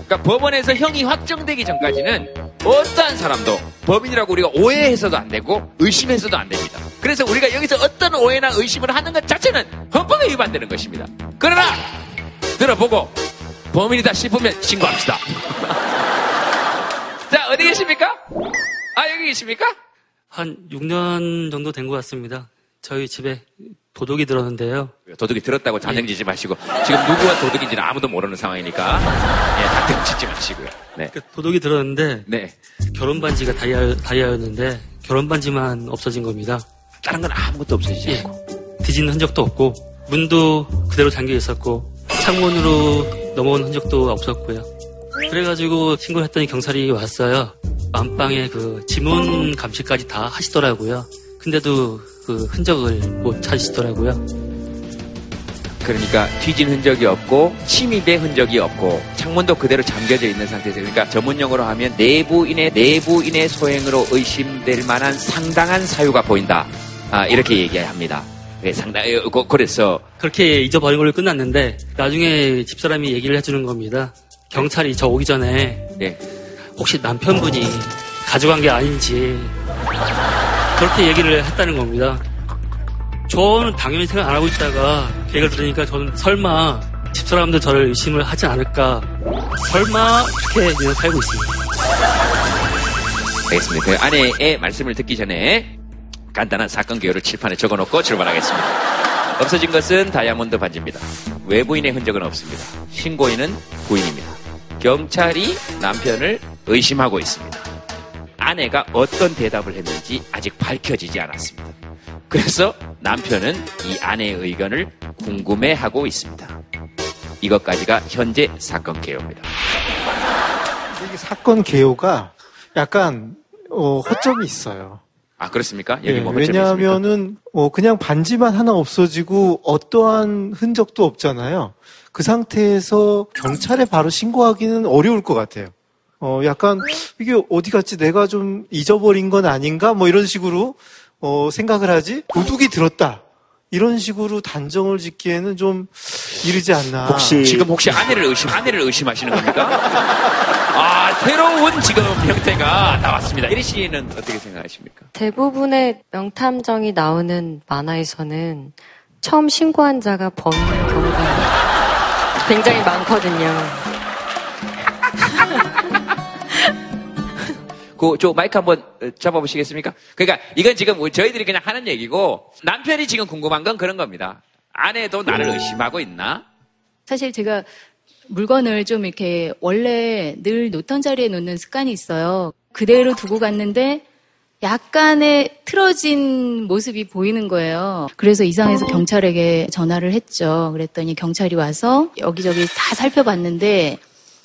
그러니까 법원에서 형이 확정되기 전까지는 어떠한 사람도 법인이라고 우리가 오해해서도 안 되고 의심해서도 안 됩니다. 그래서 우리가 여기서 어떤 오해나 의심을 하는 것 자체는 헌법에 위반되는 것입니다. 그러나 들어보고 범인이다 싶으면 신고합시다. 자 어디 계십니까? 아 여기 계십니까? 한 6년 정도 된 것 같습니다. 저희 집에 도둑이 들었는데요. 도둑이 들었다고 자정지지 마시고 지금 누구가 도둑인지는 아무도 모르는 상황이니까 예, 다툼 짓지 마시고요. 네. 그 도둑이 들었는데 네. 결혼 반지가 다이아, 다이아였는데 결혼 반지만 없어진 겁니다. 다른 건 아무것도 없어지지 않고 뒤진 흔적도 없고 문도 그대로 잠겨 있었고 창문으로 넘어온 흔적도 없었고요. 그래가지고 신고를 했더니 경찰이 왔어요. 안방에 그 지문 감시까지 다 하시더라고요. 근데도 그 흔적을 못 찾으시더라고요. 그러니까 뒤진 흔적이 없고 침입의 흔적이 없고 창문도 그대로 잠겨져 있는 상태에서 그러니까 전문용어로 하면 내부인의 내부인의 소행으로 의심될 만한 상당한 사유가 보인다. 아, 이렇게 얘기합니다. 네, 상당히 어, 그- 그래서 그렇게 잊어버린 걸로 끝났는데 나중에 집사람이 얘기를 해주는 겁니다. 경찰이 저 오기 전에 예. 혹시 남편분이 가져간 게 아닌지 그렇게 얘기를 했다는 겁니다. 저는 당연히 생각 안 하고 있다가 그 얘기를 들으니까 저는 설마 집사람도 저를 의심을 하지 않을까 설마 이렇게 그냥 살고 있습니다. 알겠습니다. 그 아내의 말씀을 듣기 전에 간단한 사건 개요를 칠판에 적어놓고 출발하겠습니다. 없어진 것은 다이아몬드 반지입니다. 외부인의 흔적은 없습니다. 신고인은 부인입니다. 경찰이 남편을 의심하고 있습니다. 아내가 어떤 대답을 했는지 아직 밝혀지지 않았습니다. 그래서 남편은 이 아내의 의견을 궁금해하고 있습니다. 이것까지가 현재 사건 개요입니다. 이게 사건 개요가 약간 어, 허점이 있어요. 아 그렇습니까? 여기 예, 뭐? 왜냐하면은 어, 그냥 반지만 하나 없어지고 어떠한 흔적도 없잖아요. 그 상태에서 경찰에 바로 신고하기는 어려울 것 같아요. 어, 약간 이게 어디 갔지? 내가 좀 잊어버린 건 아닌가? 뭐 이런 식으로 어, 생각을 하지. 도둑이 들었다. 이런 식으로 단정을 짓기에는 좀 이르지 않나. 혹시 지금 혹시 아내를 의심 아내를 의심하시는 겁니까? 아 새로운 지금 형태가 나왔습니다. 이리 씨는 어떻게 생각하십니까? 대부분의 명탐정이 나오는 만화에서는 처음 신고한 자가 범인인 경우가 굉장히 많거든요. 그저 마이크 한번 어, 잡아보시겠습니까? 그러니까 이건 지금 저희들이 그냥 하는 얘기고 남편이 지금 궁금한 건 그런 겁니다. 아내도 나를 의심하고 있나? 사실 제가 물건을 좀 이렇게 원래 늘 놓던 자리에 놓는 습관이 있어요. 그대로 두고 갔는데 약간의 틀어진 모습이 보이는 거예요. 그래서 이상해서 경찰에게 전화를 했죠. 그랬더니 경찰이 와서 여기저기 다 살펴봤는데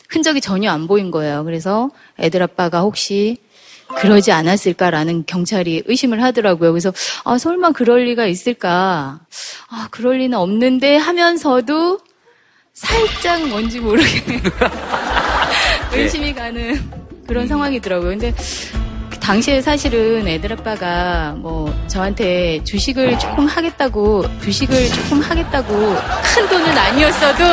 흔적이 전혀 안 보인 거예요. 그래서 애들 아빠가 혹시 그러지 않았을까라는 경찰이 의심을 하더라고요. 그래서 아 설마 그럴 리가 있을까? 아 그럴 리는 없는데 하면서도 살짝 뭔지 모르게 의심이 가는 그런 상황이더라고요. 근데 그 당시에 사실은 애들 아빠가 뭐 저한테 주식을 조금 하겠다고 주식을 조금 하겠다고 큰 돈은 아니었어도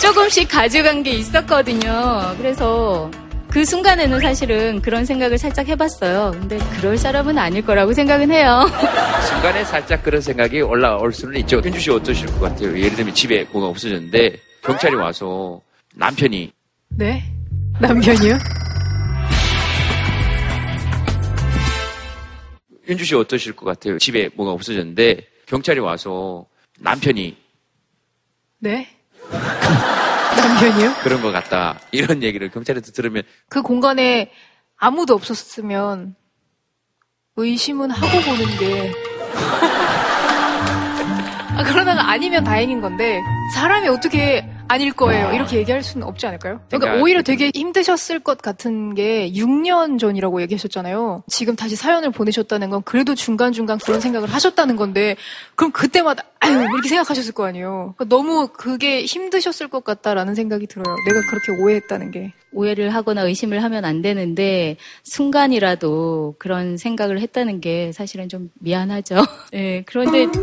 조금씩 가져간 게 있었거든요. 그래서 그 순간에는 사실은 그런 생각을 살짝 해봤어요. 근데 그럴 사람은 아닐 거라고 생각은 해요. 순간에 살짝 그런 생각이 올라올 수는 있죠. 현주 씨 어떠실 것 같아요? 예를 들면 집에 뭐가 없어졌는데 경찰이 와서 남편이 네? 남편이요? 현주 씨 어떠실 것 같아요? 집에 뭐가 없어졌는데 경찰이 와서 남편이 네? 남편이요? 그런 것 같다 이런 얘기를 경찰한테 들으면 그 공간에 아무도 없었으면 의심은 하고 보는 게. 아, 그러다가 아니면 다행인 건데, 사람이 어떻게 아닐 거예요. 이렇게 얘기할 수는 없지 않을까요? 그러니까 그러니까 오히려 되게 힘드셨을 것 같은 게 6년 전이라고 얘기하셨잖아요. 지금 다시 사연을 보내셨다는 건 그래도 중간중간 그런 생각을 하셨다는 건데, 그럼 그때마다, 아유, 이렇게 생각하셨을 거 아니에요. 그러니까 너무 그게 힘드셨을 것 같다라는 생각이 들어요. 내가 그렇게 오해했다는 게. 오해를 하거나 의심을 하면 안 되는데 순간이라도 그런 생각을 했다는 게 사실은 좀 미안하죠. 예, 그런데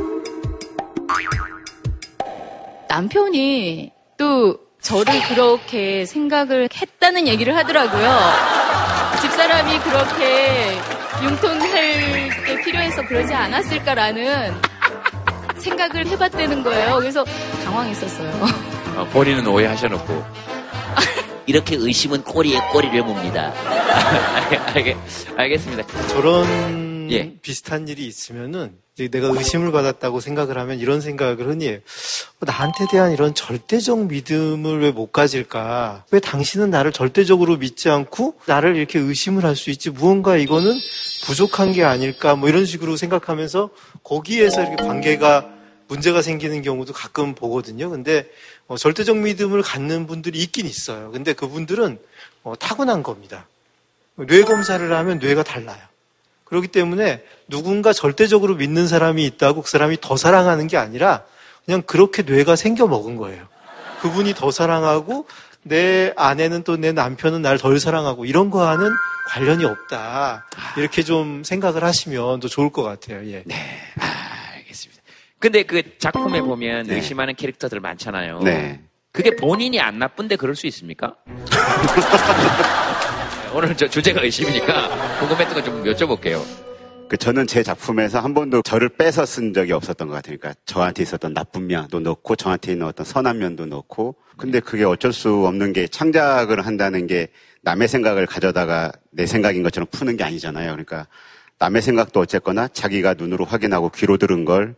남편이 또 저를 그렇게 생각을 했다는 얘기를 하더라고요. 집사람이 그렇게 융통할 게 필요해서 그러지 않았을까라는 생각을 해봤다는 거예요. 그래서 당황했었어요. 어, 본인은 오해하셔놓고 이렇게 의심은 꼬리에 꼬리를 봅니다. 알겠, 알겠습니다. 저런 예. 비슷한 일이 있으면은 내가 의심을 받았다고 생각을 하면 이런 생각을 흔히 해요. 어, 나한테 대한 이런 절대적 믿음을 왜 못 가질까? 왜 당신은 나를 절대적으로 믿지 않고 나를 이렇게 의심을 할 수 있지? 무언가 이거는 부족한 게 아닐까? 뭐 이런 식으로 생각하면서 거기에서 이렇게 관계가 문제가 생기는 경우도 가끔 보거든요. 근데 어, 절대적 믿음을 갖는 분들이 있긴 있어요. 근데 그분들은 어, 타고난 겁니다. 뇌 검사를 하면 뇌가 달라요. 그렇기 때문에 누군가 절대적으로 믿는 사람이 있다고 그 사람이 더 사랑하는 게 아니라 그냥 그렇게 뇌가 생겨 먹은 거예요. 그분이 더 사랑하고 내 아내는 또 내 남편은 날 덜 사랑하고 이런 거와는 관련이 없다. 이렇게 좀 생각을 하시면 더 좋을 것 같아요. 예. 근데 그 작품에 보면 의심하는 캐릭터들 많잖아요. 네. 그게 본인이 안 나쁜데 그럴 수 있습니까? 오늘 저 주제가 의심이니까 궁금했던 거 좀 여쭤볼게요. 그 저는 제 작품에서 한 번도 저를 빼서 쓴 적이 없었던 것 같아요. 그러니까 저한테 있었던 나쁜 면도 넣고 저한테 있는 어떤 선한 면도 넣고 근데 그게 어쩔 수 없는 게 창작을 한다는 게 남의 생각을 가져다가 내 생각인 것처럼 푸는 게 아니잖아요. 그러니까 남의 생각도 어쨌거나 자기가 눈으로 확인하고 귀로 들은 걸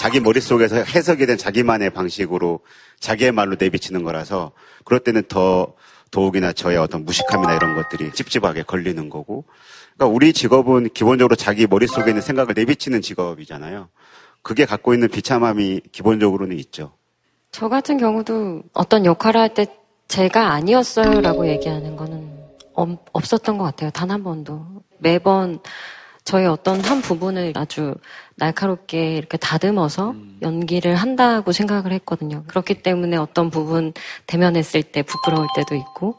자기 머릿속에서 해석이 된 자기만의 방식으로 자기의 말로 내비치는 거라서 그럴 때는 더, 더욱이나 저의 어떤 무식함이나 이런 것들이 찝찝하게 걸리는 거고. 그러니까 우리 직업은 기본적으로 자기 머릿속에 있는 생각을 내비치는 직업이잖아요. 그게 갖고 있는 비참함이 기본적으로는 있죠. 저 같은 경우도 어떤 역할을 할 때 제가 아니었어요라고 얘기하는 거는 없, 없었던 것 같아요. 단 한 번도. 매번 저의 어떤 한 부분을 아주 날카롭게 이렇게 다듬어서 연기를 한다고 생각을 했거든요. 그렇기 때문에 어떤 부분 대면했을 때 부끄러울 때도 있고,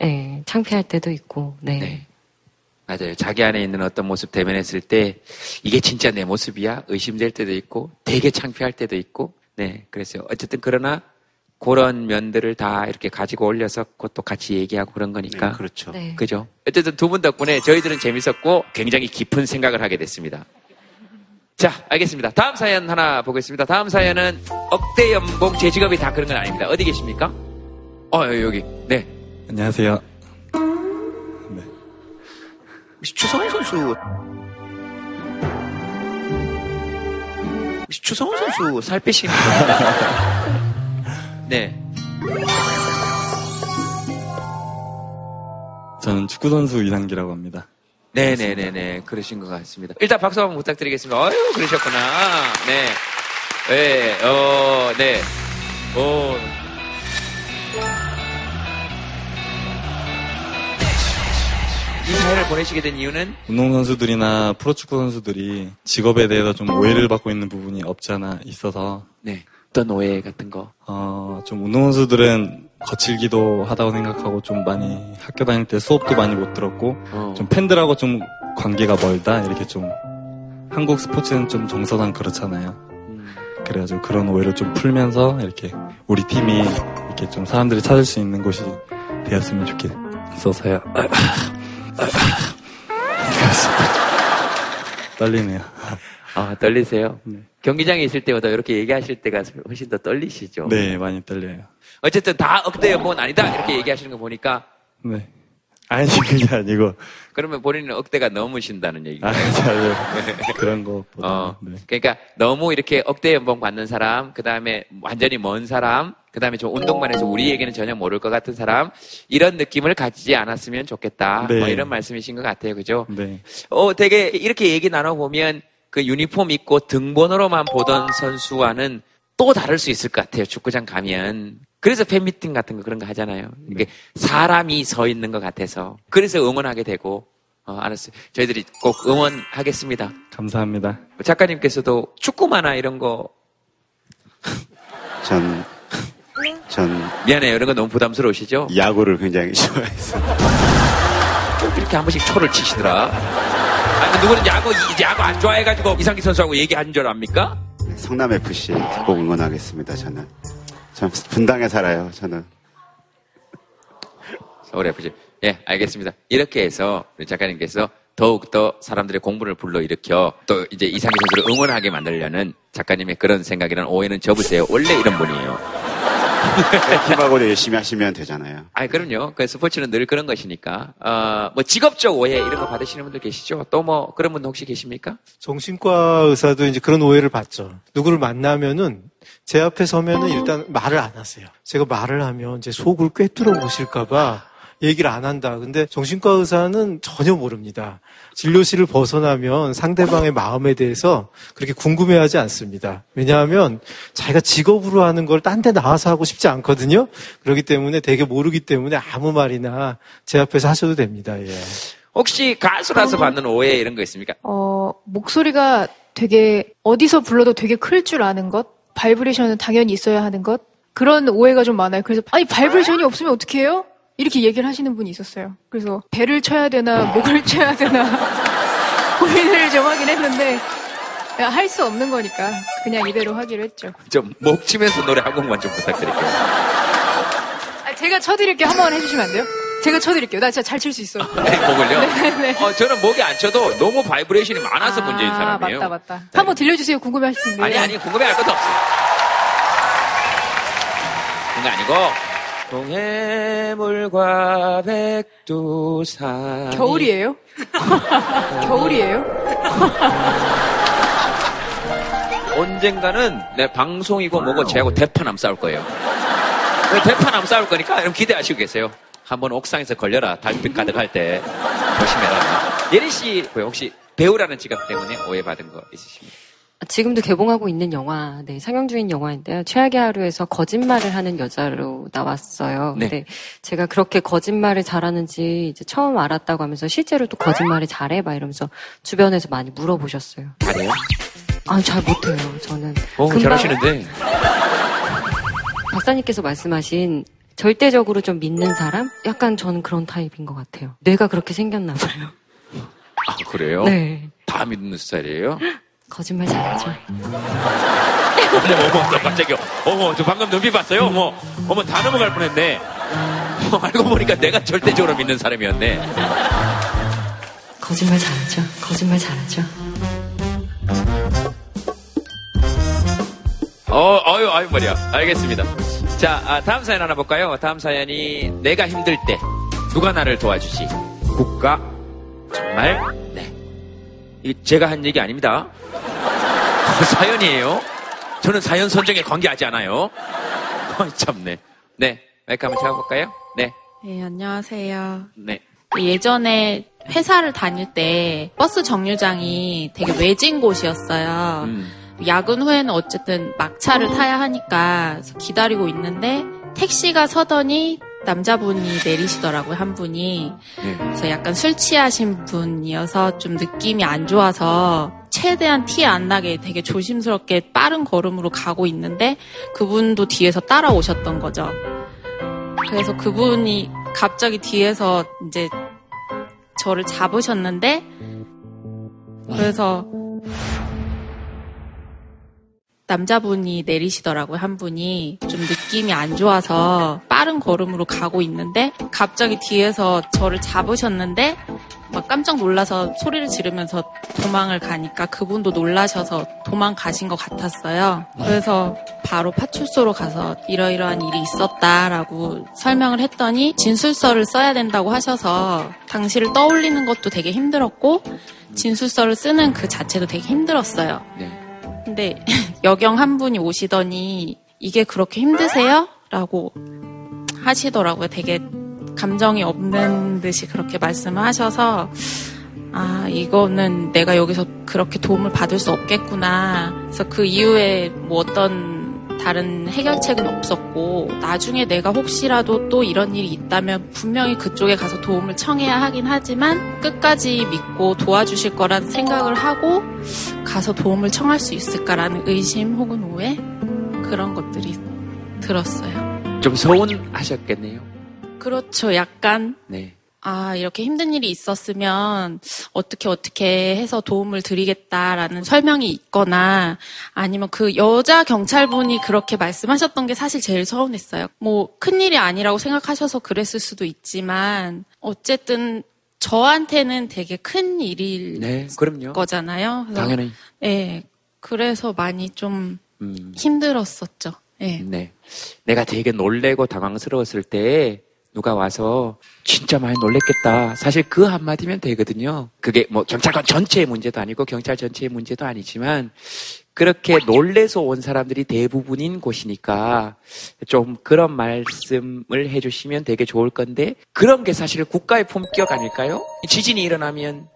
네, 창피할 때도 있고, 네. 맞아요. 자기 안에 있는 어떤 모습 대면했을 때 이게 진짜 내 모습이야? 의심될 때도 있고 되게 창피할 때도 있고 네, 그랬어요. 어쨌든 그러나 그런 면들을 다 이렇게 가지고 올려서 그것도 같이 얘기하고 그런 거니까. 네, 그렇죠. 네. 그죠? 어쨌든 두 분 덕분에 저희들은 재밌었고 굉장히 깊은 생각을 하게 됐습니다. 자, 알겠습니다. 다음 사연 하나 보겠습니다. 다음 사연은 억대 연봉 제 직업이 다 그런 건 아닙니다. 어디 계십니까? 어, 여기. 네. 안녕하세요. 혹시 추성훈 선수 혹시 추성훈 선수 살 빼시는 네. 저는 축구 선수 이상기라고 합니다. 네네네네. 그러신 것 같습니다. 일단 박수 한번 부탁드리겠습니다. 어유 그러셨구나. 네. 네, 어, 네. 어. 이 사연을 보내시게 된 이유는 운동선수들이나 프로축구 선수들이 직업에 대해서 좀 오해를 받고 있는 부분이 없지 않아 있어서. 네. 어떤 오해 같은 거? 어, 좀 운동선수들은 거칠기도 하다고 생각하고 좀 많이 학교 다닐 때 수업도 많이 못 들었고 어. 좀 팬들하고 좀 관계가 멀다 이렇게 좀 한국 스포츠는 좀 정서상 그렇잖아요. 음. 그래가지고 그런 오해를 좀 풀면서 이렇게 우리 팀이 이렇게 좀 사람들이 찾을 수 있는 곳이 되었으면 좋겠어서요. 떨리네요. 아, 떨리세요? 경기장에 있을 때보다 이렇게 얘기하실 때가 훨씬 더 떨리시죠? 네, 많이 떨려요. 어쨌든 다 억대 연봉은 아니다. 이렇게 얘기하시는 거 보니까 네. 아니, 그게 아니고. 그러면 본인은 억대가 넘으신다는 얘기가 아니, 아니, 그런 것보다. 어, 네. 그러니까 너무 이렇게 억대 연봉 받는 사람, 그 다음에 완전히 먼 사람, 그 다음에 좀 운동만 해서 우리에게는 전혀 모를 것 같은 사람, 이런 느낌을 가지지 않았으면 좋겠다. 네. 뭐 이런 말씀이신 것 같아요. 그죠? 네. 어, 되게 이렇게 얘기 나눠보면 그 유니폼 입고 등번호로만 보던 선수와는 또 다를 수 있을 것 같아요. 축구장 가면. 그래서 팬미팅 같은 거 그런 거 하잖아요. 이게 사람이 서 있는 것 같아서. 그래서 응원하게 되고. 어, 알았어요. 저희들이 꼭 응원하겠습니다. 감사합니다. 작가님께서도 축구 만화 이런 거 전, 전 미안해요. 이런 거 너무 부담스러우시죠? 야구를 굉장히 좋아해서. 꼭 이렇게 한 번씩 초를 치시더라. 아니, 누구는 야구, 이- 야구 안 좋아해가지고 이상기 선수하고 얘기한 줄 압니까? 성남 FC 꼭 응원하겠습니다. 저는 참 분당에 살아요. 저는 서울 FC. 예, 알겠습니다. 이렇게 해서 우리 작가님께서 더욱더 사람들의 공부를 불러일으켜 또 이제 이상기 선수를 응원하게 만들려는 작가님의 그런 생각이란 오해는 접으세요. 원래 이런 분이에요. 팀하고 열심히 하시면 되잖아요. 아, 그럼요. 그 스포츠는 늘 그런 것이니까. 어, 뭐 직업적 오해 이런 거 받으시는 분들 계시죠? 또 뭐 그런 분 혹시 계십니까? 정신과 의사도 이제 그런 오해를 받죠. 누구를 만나면은 제 앞에 서면은 일단 말을 안 하세요. 제가 말을 하면 이제 속을 꿰뚫어 보실까봐 얘기를 안 한다. 근데 정신과 의사는 전혀 모릅니다. 진료실을 벗어나면 상대방의 마음에 대해서 그렇게 궁금해하지 않습니다. 왜냐하면 자기가 직업으로 하는 걸 딴 데 나와서 하고 싶지 않거든요. 그렇기 때문에 되게 모르기 때문에 아무 말이나 제 앞에서 하셔도 됩니다. 예. 혹시 가수라서 받는 오해 이런 거 있습니까? 어, 목소리가 되게 어디서 불러도 되게 클 줄 아는 것, 바이브레이션은 당연히 있어야 하는 것, 그런 오해가 좀 많아요. 그래서 아니 바이브레이션이 없으면 어떻게 해요? 이렇게 얘기를 하시는 분이 있었어요. 그래서 배를 쳐야 되나 목을 쳐야 되나 고민을 좀 하긴 했는데 할 수 없는 거니까 그냥 이대로 하기로 했죠. 좀 목 치면서 노래 한 곡만 좀 부탁드릴게요. 아, 제가 쳐드릴게요. 한 번 해주시면 안 돼요? 제가 쳐드릴게요. 나 진짜 잘 칠 수 있어. 네, 목을요? 네네네. 어, 저는 목이 안 쳐도 너무 바이브레이션이 많아서 문제인 아, 사람이에요. 맞다, 맞다. 한번 들려주세요. 궁금해하실 텐데. 아니, 아니, 궁금해 할 것도 없어요. 거 아니고, 동해물과 백두산. 겨울이에요? 겨울이에요? 언젠가는 내 방송이고 뭐고 쟤하고 대판 한번 싸울 거예요. 그 대파남 싸울 거니까 여러분 기대하시고 계세요. 한번 옥상에서 걸려라. 달빛 가득할 때. 조심해라. 예린 씨, 그 혹시 배우라는 직업 때문에 오해받은 거 있으십니까? 지금도 개봉하고 있는 영화, 네, 상영 중인 영화인데요. 최악의 하루에서 거짓말을 하는 여자로 나왔어요. 네. 근데 제가 그렇게 거짓말을 잘하는지 이제 처음 알았다고 하면서 실제로 또 거짓말을 잘해? 막 이러면서 주변에서 많이 물어보셨어요. 잘해요? 아, 잘 못해요. 저는. 어, 금방 잘하시는데. 박사님께서 말씀하신 절대적으로 좀 믿는 사람? 약간 저는 그런 타입인 것 같아요. 뇌가 그렇게 생겼나 봐요. 아, 그래요? 네. 다 믿는 스타일이에요? 거짓말 잘하죠. 어머, 어머, 저 갑자기, 어머, 저 방금 눈빛 봤어요? 어머, 어머, 다 넘어갈 뻔 했네. 어, 알고 보니까 내가 절대적으로 믿는 사람이었네. 거짓말 잘하죠. 거짓말 잘하죠. 어, 어유, 아유, 머리야. 알겠습니다. 자, 아, 다음 사연 하나 볼까요? 다음 사연이 내가 힘들 때 누가 나를 도와주지? 국가 정말 네. 이 제가 한 얘기 아닙니다. 사연이에요. 저는 사연 선정에 관계하지 않아요. 어, 참네. 네, 마이크 한번 잡아볼까요? 네, 네, 안녕하세요. 네. 예전에 회사를 다닐 때 버스 정류장이 되게 외진 곳이었어요. 음. 야근 후에는 어쨌든 막차를 타야 하니까 기다리고 있는데 택시가 서더니 남자분이 내리시더라고요, 한 분이. 네. 그래서 약간 술 취하신 분이어서 좀 느낌이 안 좋아서 최대한 티 안 나게 되게 조심스럽게 빠른 걸음으로 가고 있는데 그분도 뒤에서 따라오셨던 거죠. 그래서 그분이 갑자기 뒤에서 이제 저를 잡으셨는데 그래서 남자분이 내리시더라고요, 한 분이. 좀 느낌이 안 좋아서 빠른 걸음으로 가고 있는데, 갑자기 뒤에서 저를 잡으셨는데, 막 깜짝 놀라서 소리를 지르면서 도망을 가니까 그분도 놀라셔서 도망가신 것 같았어요. 그래서 바로 파출소로 가서 이러이러한 일이 있었다라고 설명을 했더니 진술서를 써야 된다고 하셔서 당시를 떠올리는 것도 되게 힘들었고, 진술서를 쓰는 그 자체도 되게 힘들었어요. 네. 근데 여경 한 분이 오시더니 이게 그렇게 힘드세요? 라고 하시더라고요. 되게 감정이 없는 듯이 그렇게 말씀을 하셔서 아 이거는 내가 여기서 그렇게 도움을 받을 수 없겠구나. 그래서 그 이후에 뭐 어떤 다른 해결책은 없었고 나중에 내가 혹시라도 또 이런 일이 있다면 분명히 그쪽에 가서 도움을 청해야 하긴 하지만 끝까지 믿고 도와주실 거란 생각을 하고 가서 도움을 청할 수 있을까라는 의심 혹은 오해 그런 것들이 들었어요. 좀 서운하셨겠네요. 그렇죠. 약간 네. 아, 이렇게 힘든 일이 있었으면 어떻게 어떻게 해서 도움을 드리겠다라는 설명이 있거나 아니면 그 여자 경찰분이 그렇게 말씀하셨던 게 사실 제일 서운했어요. 뭐 큰일이 아니라고 생각하셔서 그랬을 수도 있지만 어쨌든 저한테는 되게 큰 일일 네, 그럼요. 거잖아요. 그래서 당연히. 네. 그래서 많이 좀 음. 힘들었었죠. 네. 네. 내가 되게 놀래고 당황스러웠을 때 누가 와서 진짜 많이 놀랬겠다. 사실 그 한마디면 되거든요. 그게 뭐 경찰관 전체의 문제도 아니고 경찰 전체의 문제도 아니지만 그렇게 놀래서 온 사람들이 대부분인 곳이니까 좀 그런 말씀을 해주시면 되게 좋을 건데 그런 게 사실 국가의 품격 아닐까요? 지진이 일어나면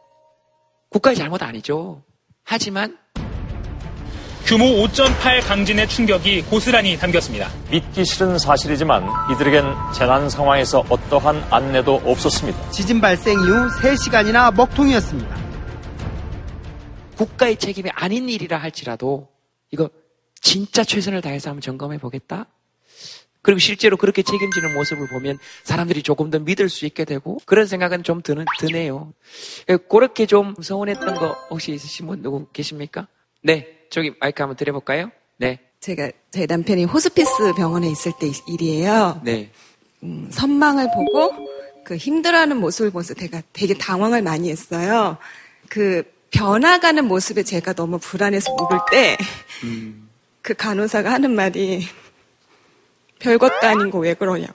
국가의 잘못 아니죠. 하지만 규모 5.8 강진의 충격이 고스란히 담겼습니다. 믿기 싫은 사실이지만 이들에겐 재난 상황에서 어떠한 안내도 없었습니다. 지진 발생 이후 3시간이나 먹통이었습니다. 국가의 책임이 아닌 일이라 할지라도 이거 진짜 최선을 다해서 한번 점검해 보겠다. 그리고 실제로 그렇게 책임지는 모습을 보면 사람들이 조금 더 믿을 수 있게 되고 그런 생각은 좀 드는, 드네요. 그렇게 좀 서운했던 거 혹시 있으신 분 누구 계십니까? 네, 저기 마이크 한번 드려볼까요? 네, 제가 제 남편이 호스피스 병원에 있을 때 일이에요. 네. 음, 선망을 보고 그 힘들어하는 모습을 보면서 제가 되게 당황을 많이 했어요. 그 변화가는 모습에 제가 너무 불안해서 묵을 때그 간호사가 하는 말이 별것도 아닌 거 왜 그러냐고.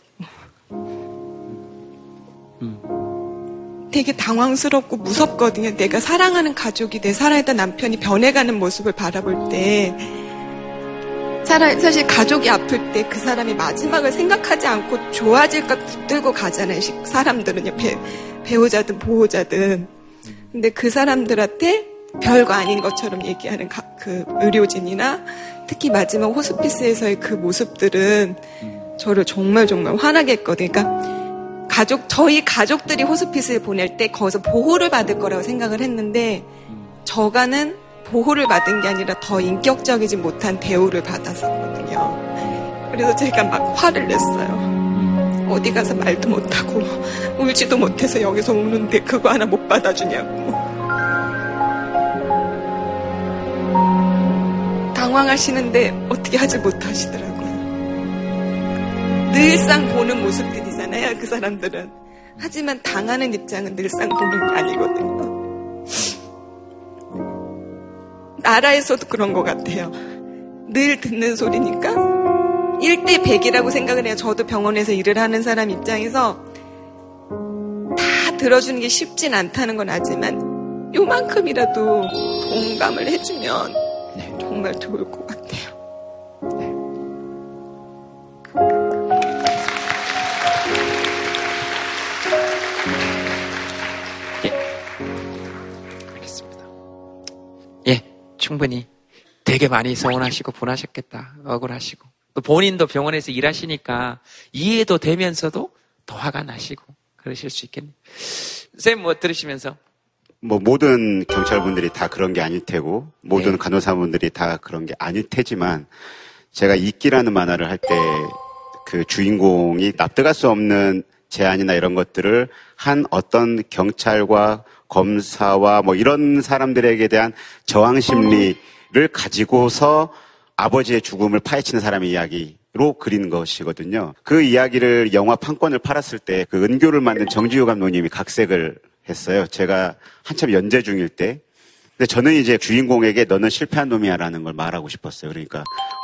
되게 당황스럽고 무섭거든요. 내가 사랑하는 가족이 내 살아있던 남편이 변해가는 모습을 바라볼 때 사실 가족이 아플 때 그 사람이 마지막을 생각하지 않고 좋아질까 붙들고 가잖아요. 시- 사람들은요. 배, 배우자든 보호자든. 근데 그 사람들한테 별거 아닌 것처럼 얘기하는 가- 그 의료진이나 특히 마지막 호스피스에서의 그 모습들은 저를 정말 정말 화나게 했거든요. 그러니까 가족, 저희 가족들이 호스피스에 보낼 때 거기서 보호를 받을 거라고 생각을 했는데 저가는 보호를 받은 게 아니라 더 인격적이지 못한 대우를 받았었거든요. 그래서 제가 막 화를 냈어요. 어디 가서 말도 못하고 울지도 못해서 여기서 우는데 그거 하나 못 받아주냐고. 당황하시는데 어떻게 하지 못하시더라고요. 늘상 보는 모습들이잖아요, 그 사람들은. 하지만 당하는 입장은 늘상 보는 게 아니거든요. 나라에서도 그런 것 같아요. 늘 듣는 소리니까 1대 100이라고 생각을 해요. 저도 병원에서 일을 하는 사람 입장에서 다 들어주는 게 쉽진 않다는 건 알지만 요만큼이라도 공감을 해주면 정말 좋을 것 예, 충분히 되게 많이 서운하시고 분하셨겠다. 억울하시고. 또 본인도 병원에서 일하시니까 이해도 되면서도 더 화가 나시고 그러실 수 있겠네요. 쌤 뭐 들으시면서? 뭐 모든 경찰분들이 다 그런 게 아닐 테고 모든 간호사분들이 다 그런 게 아닐 테지만 제가 이끼라는 만화를 할 때 그 주인공이 납득할 수 없는 제안이나 이런 것들을 한 어떤 경찰과 검사와 뭐 이런 사람들에게 대한 저항 심리를 가지고서 아버지의 죽음을 파헤치는 사람의 이야기 로 그린 것이거든요. 그 이야기를 영화 판권을 팔았을 때 그 은교를 만든 정지효 감독님이 각색을 했어요. 제가 한참 연재 중일 때. 근데 저는 이제 주인공에게 너는 실패한 놈이야라는 걸 말하고 싶었어요. 그러니까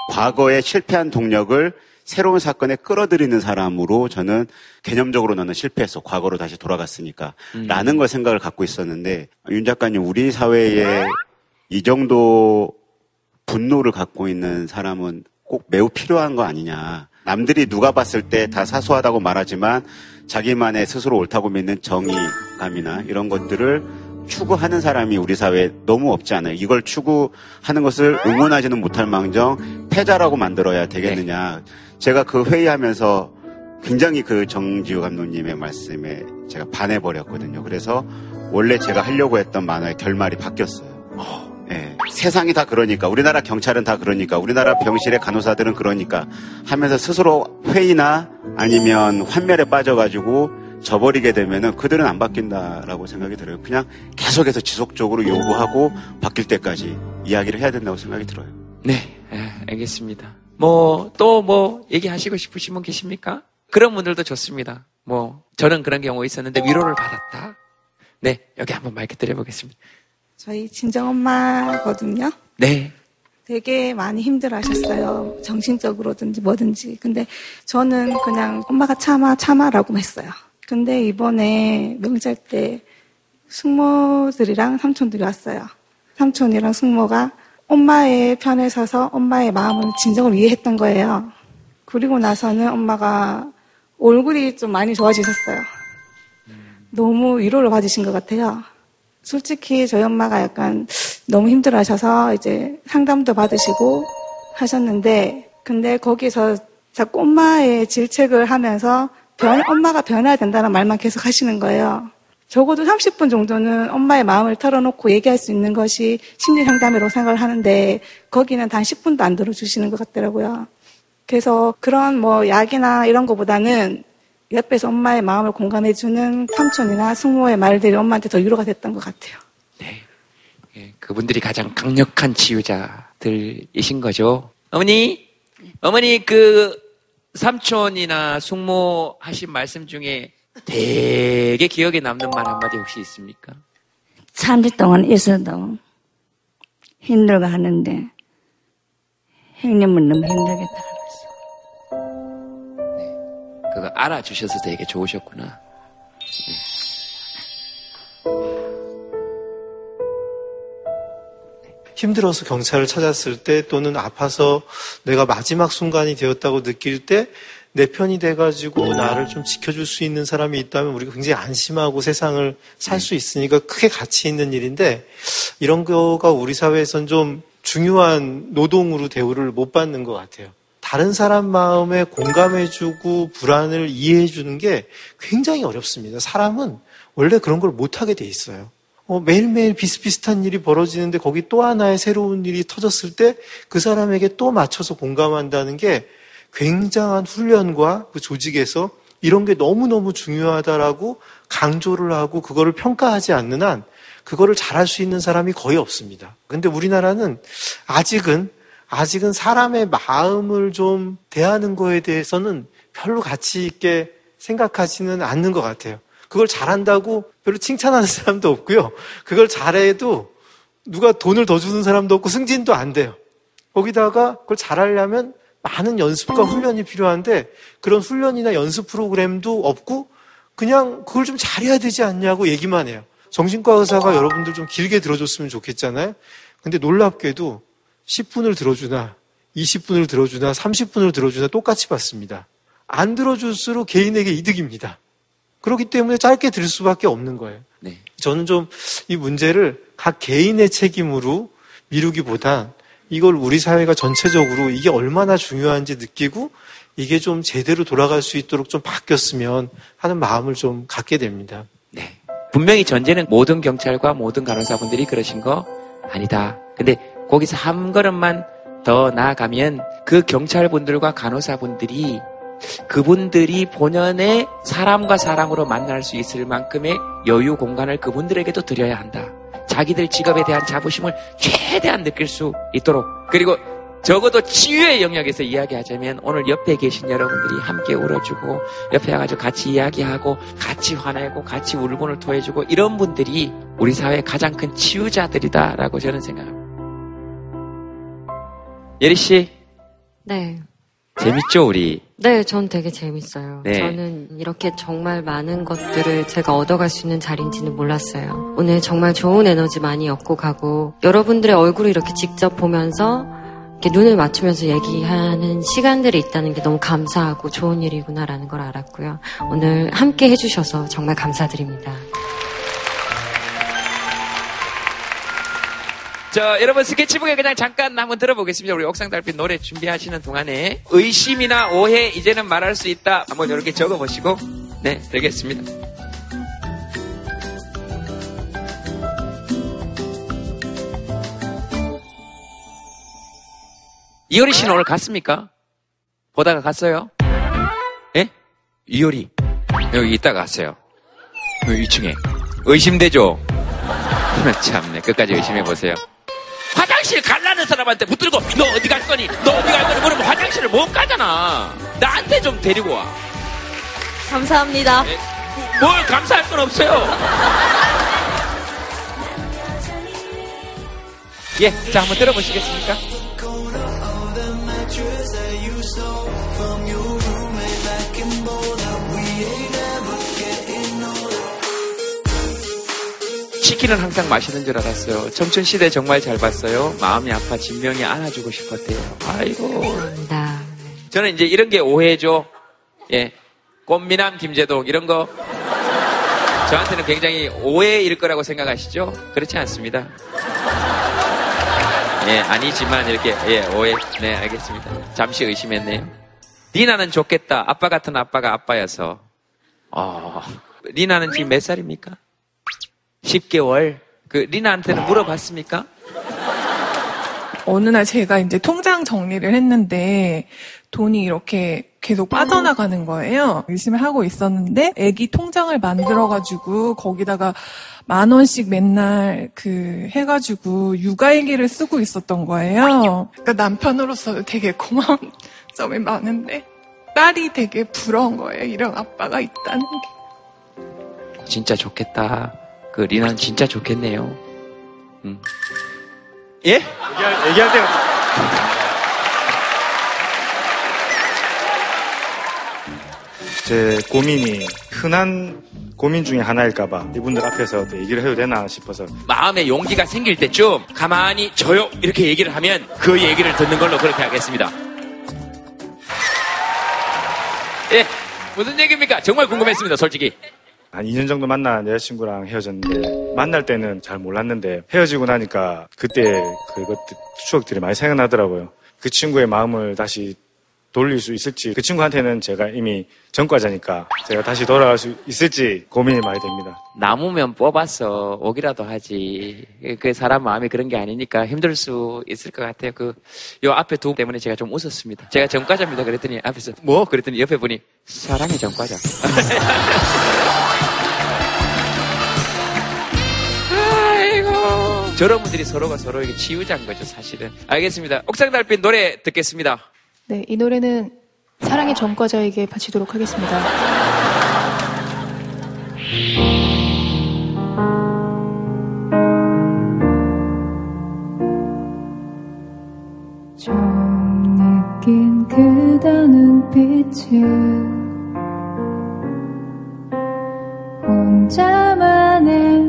과거에 실패한 동력을 새로운 사건에 끌어들이는 사람으로 저는 개념적으로 너는 실패했어. 과거로 다시 돌아갔으니까. 라는 걸 생각을 갖고 있었는데 윤 작가님 우리 사회에 이 정도 분노를 갖고 있는 사람은 꼭 매우 필요한 거 아니냐. 남들이 누가 봤을 때 다 사소하다고 말하지만 자기만의 스스로 옳다고 믿는 정의감이나 이런 것들을 추구하는 사람이 우리 사회에 너무 없지 않아요. 이걸 추구하는 것을 응원하지는 못할 망정 패자라고 만들어야 되겠느냐. 제가 그 회의하면서 굉장히 그 정지우 감독님의 말씀에 제가 반해버렸거든요. 그래서 원래 제가 하려고 했던 만화의 결말이 바뀌었어요. 예. 세상이 다 그러니까 우리나라 경찰은 다 그러니까 우리나라 병실의 간호사들은 그러니까 하면서 스스로 회의나 아니면 환멸에 빠져가지고 저버리게 되면은 그들은 안 바뀐다라고 생각이 들어요. 그냥 계속해서 지속적으로 요구하고 바뀔 때까지 이야기를 해야 된다고 생각이 들어요. 네, 예, 알겠습니다. 뭐, 또 뭐, 얘기하시고 싶으신 분 계십니까? 그런 분들도 좋습니다. 뭐, 저는 그런 경우 있었는데 위로를 받았다. 네, 여기 한번 마이크 드려보겠습니다. 저희 친정엄마거든요. 네. 되게 많이 힘들어 하셨어요. 정신적으로든지 뭐든지. 근데 저는 그냥 엄마가 참아, 참아라고 했어요. 근데 이번에 명절 때 숙모들이랑 삼촌들이 왔어요. 삼촌이랑 숙모가 엄마의 편에 서서 엄마의 마음을 진정을 이해했던 거예요. 그리고 나서는 엄마가 얼굴이 좀 많이 좋아지셨어요. 너무 위로를 받으신 것 같아요. 솔직히 저희 엄마가 약간 너무 힘들어 하셔서 이제 상담도 받으시고 하셨는데, 근데 거기서 자꾸 엄마의 질책을 하면서 변, 엄마가 변해야 된다는 말만 계속 하시는 거예요. 적어도 30분 정도는 엄마의 마음을 털어놓고 얘기할 수 있는 것이 심리 상담이라고 생각을 하는데, 거기는 단 10분도 안 들어주시는 것 같더라고요. 그래서 그런 뭐 약이나 이런 거보다는 옆에서 엄마의 마음을 공감해주는 삼촌이나 숙모의 말들이 엄마한테 더 위로가 됐던 것 같아요. 예, 그분들이 가장 강력한 치유자들이신 거죠. 어머니, 어머니 그 삼촌이나 숙모 하신 말씀 중에 되게 기억에 남는 말 한마디 혹시 있습니까? 3주 동안 있어도 힘들고 하는데 형님은 너무 힘들겠다. 그거 알아주셔서 되게 좋으셨구나. 힘들어서 경찰을 찾았을 때 또는 아파서 내가 마지막 순간이 되었다고 느낄 때 내 편이 돼가지고 나를 좀 지켜줄 수 있는 사람이 있다면 우리가 굉장히 안심하고 세상을 살 수 있으니까 크게 가치 있는 일인데 이런 거가 우리 사회에선 좀 중요한 노동으로 대우를 못 받는 것 같아요. 다른 사람 마음에 공감해주고 불안을 이해해주는 게 굉장히 어렵습니다. 사람은 원래 그런 걸 못하게 돼 있어요. 어, 매일매일 비슷비슷한 일이 벌어지는데 거기 또 하나의 새로운 일이 터졌을 때 그 사람에게 또 맞춰서 공감한다는 게 굉장한 훈련과 그 조직에서 이런 게 너무너무 중요하다라고 강조를 하고 그거를 평가하지 않는 한 그거를 잘할 수 있는 사람이 거의 없습니다. 근데 우리나라는 아직은 아직은 사람의 마음을 좀 대하는 거에 대해서는 별로 가치 있게 생각하지는 않는 것 같아요. 그걸 잘한다고 별로 칭찬하는 사람도 없고요. 그걸 잘해도 누가 돈을 더 주는 사람도 없고 승진도 안 돼요. 거기다가 그걸 잘하려면 많은 연습과 훈련이 필요한데 그런 훈련이나 연습 프로그램도 없고 그냥 그걸 좀 잘해야 되지 않냐고 얘기만 해요. 정신과 의사가 여러분들 좀 길게 들어줬으면 좋겠잖아요. 근데 놀랍게도 10분을 들어주나 20분을 들어주나 30분을 들어주나 똑같이 받습니다. 안 들어줄수록 개인에게 이득입니다. 그렇기 때문에 짧게 들을 수밖에 없는 거예요. 네. 저는 좀 이 문제를 각 개인의 책임으로 미루기보다 이걸 우리 사회가 전체적으로 이게 얼마나 중요한지 느끼고 이게 좀 제대로 돌아갈 수 있도록 좀 바뀌었으면 하는 마음을 좀 갖게 됩니다. 분명히 전제는 모든 경찰과 모든 간호사분들이 그러신 거 아니다. 근데 거기서 한 걸음만 더 나아가면 그 경찰분들과 간호사분들이 그분들이 본연의 사람과 사람으로 만날 수 있을 만큼의 여유 공간을 그분들에게도 드려야 한다. 자기들 직업에 대한 자부심을 최 대한 느낄 수 있도록 그리고 적어도 치유의 영역에서 이야기하자면 오늘 옆에 계신 여러분들이 함께 울어주고 옆에 와가지고 같이 이야기하고 같이 화내고 같이 울분을 토해주고 이런 분들이 우리 사회의 가장 큰 치유자들이다라고 저는 생각합니다. 예리 씨 네. 재밌죠 우리? 네, 전 되게 재밌어요. 네. 저는 이렇게 정말 많은 것들을 제가 얻어갈 수 있는 자리인지는 몰랐어요. 오늘 정말 좋은 에너지 많이 얻고 가고 여러분들의 얼굴을 이렇게 직접 보면서 이렇게 눈을 맞추면서 얘기하는 시간들이 있다는 게 너무 감사하고 좋은 일이구나라는 걸 알았고요. 오늘 함께 해주셔서 정말 감사드립니다. 자, 여러분 스케치북에 그냥 잠깐 한번 들어보겠습니다. 우리 옥상 달빛 노래 준비하시는 동안에 의심이나 오해 이제는 말할 수 있다. 한번 이렇게 적어보시고 네, 되겠습니다. 이효리 씨는 오늘 갔습니까? 보다가 갔어요? 예? 이효리 여기 있다 갔어요. 여기 2층에 의심되죠? 참네 끝까지 의심해 보세요. 화장실 갈라는 사람한테 붙들고 너 어디 갈 거니? 너 어디 갈 거니? 그러면 화장실을 못 가잖아. 나한테 좀 데리고 와. 감사합니다. 뭘 감사할 건 없어요. 예, 자 한번 들어보시겠습니까? 치킨은 항상 맛있는 줄 알았어요. 청춘 시대 정말 잘 봤어요. 마음이 아파 진명이 안아주고 싶었대요. 아이고. 저는 이제 이런 게 오해죠. 예. 꽃미남 김재동 이런 거 저한테는 굉장히 오해일 거라고 생각하시죠? 그렇지 않습니다. 예, 아니지만 이렇게 예, 오해. 네, 알겠습니다. 잠시 의심했네요. 리나는 좋겠다. 아빠 같은 아빠가 아빠여서. 어, 리나는 지금 몇 살입니까? 10개월. 그 리나한테는 물어봤습니까? 어느 날 제가 이제 통장 정리를 했는데 돈이 이렇게 계속 빠져나가는 거예요. 의심을 하고 있었는데 애기 통장을 만들어 가지고 거기다가 만 원씩 맨날 그 해가지고 육아일기를 쓰고 있었던 거예요. 그러니까 남편으로서 되게 고마운 점이 많은데 딸이 되게 부러운 거예요. 이런 아빠가 있다는 게. 진짜 좋겠다. 그 리나는 진짜 좋겠네요. 음. 예? 얘기할, 얘기할 때가 제 고민이 흔한 고민 중에 하나일까봐 이분들 앞에서 또 얘기를 해도 되나 싶어서 마음의 용기가 생길 때쯤 가만히 저요 이렇게 얘기를 하면 그 얘기를 듣는 걸로 그렇게 하겠습니다. 예, 무슨 얘기입니까? 정말 궁금했습니다, 솔직히. 한 2년 정도 만난 여자친구랑 헤어졌는데 만날 때는 잘 몰랐는데 헤어지고 나니까 그때 그것 추억들이 많이 생각나더라고요. 그 친구의 마음을 다시 돌릴 수 있을지 그 친구한테는 제가 이미 전과자니까 제가 다시 돌아갈 수 있을지 고민이 많이 됩니다. 남으면 뽑아서 오기라도 하지. 그 사람 마음이 그런 게 아니니까 힘들 수 있을 것 같아요. 그, 요 앞에 두 분 때문에 제가 좀 웃었습니다. 제가 전과자입니다. 그랬더니 앞에서 뭐? 그랬더니 옆에 분이 사랑의 전과자. 저런 분들이 서로가 서로에게 치유자인 거죠, 사실은. 알겠습니다. 옥상 달빛 노래 듣겠습니다. 네, 이 노래는 사랑의 전과자에게 바치도록 하겠습니다. 좀 느낀 그대 눈빛이 혼자만의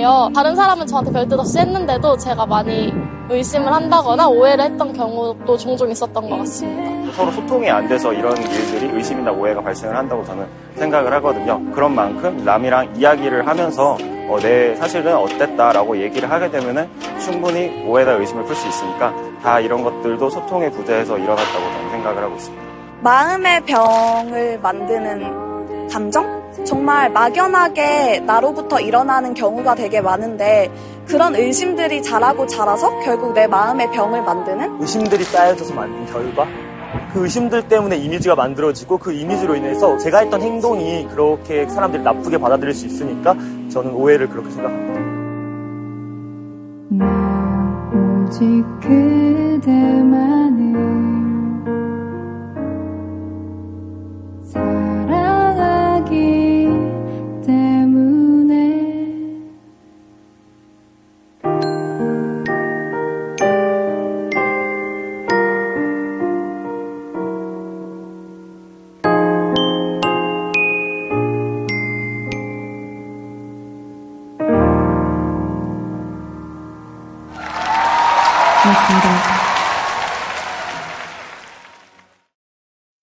했었는데요. 다른 사람은 저한테 별뜻 없이 했는데도 제가 많이 의심을 한다거나 오해를 했던 경우도 종종 있었던 것 같습니다. 서로 소통이 안 돼서 이런 일들이 의심이나 오해가 발생을 한다고 저는 생각을 하거든요. 그런 만큼 남이랑 이야기를 하면서 어, 내 사실은 어땠다라고 얘기를 하게 되면은 충분히 오해나 의심을 풀 수 있으니까 다 이런 것들도 소통의 부재에서 일어났다고 저는 생각을 하고 있습니다. 마음의 병을 만드는 감정? 정말 막연하게 나로부터 일어나는 경우가 되게 많은데 그런 의심들이 자라고 자라서 결국 내 마음의 병을 만드는 의심들이 쌓여져서 만든 결과 그 의심들 때문에 이미지가 만들어지고 그 이미지로 인해서 제가 했던 행동이 그렇게 사람들이 나쁘게 받아들일 수 있으니까 저는 오해를 그렇게 생각합니다. 오직 그대만을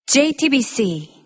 JTBC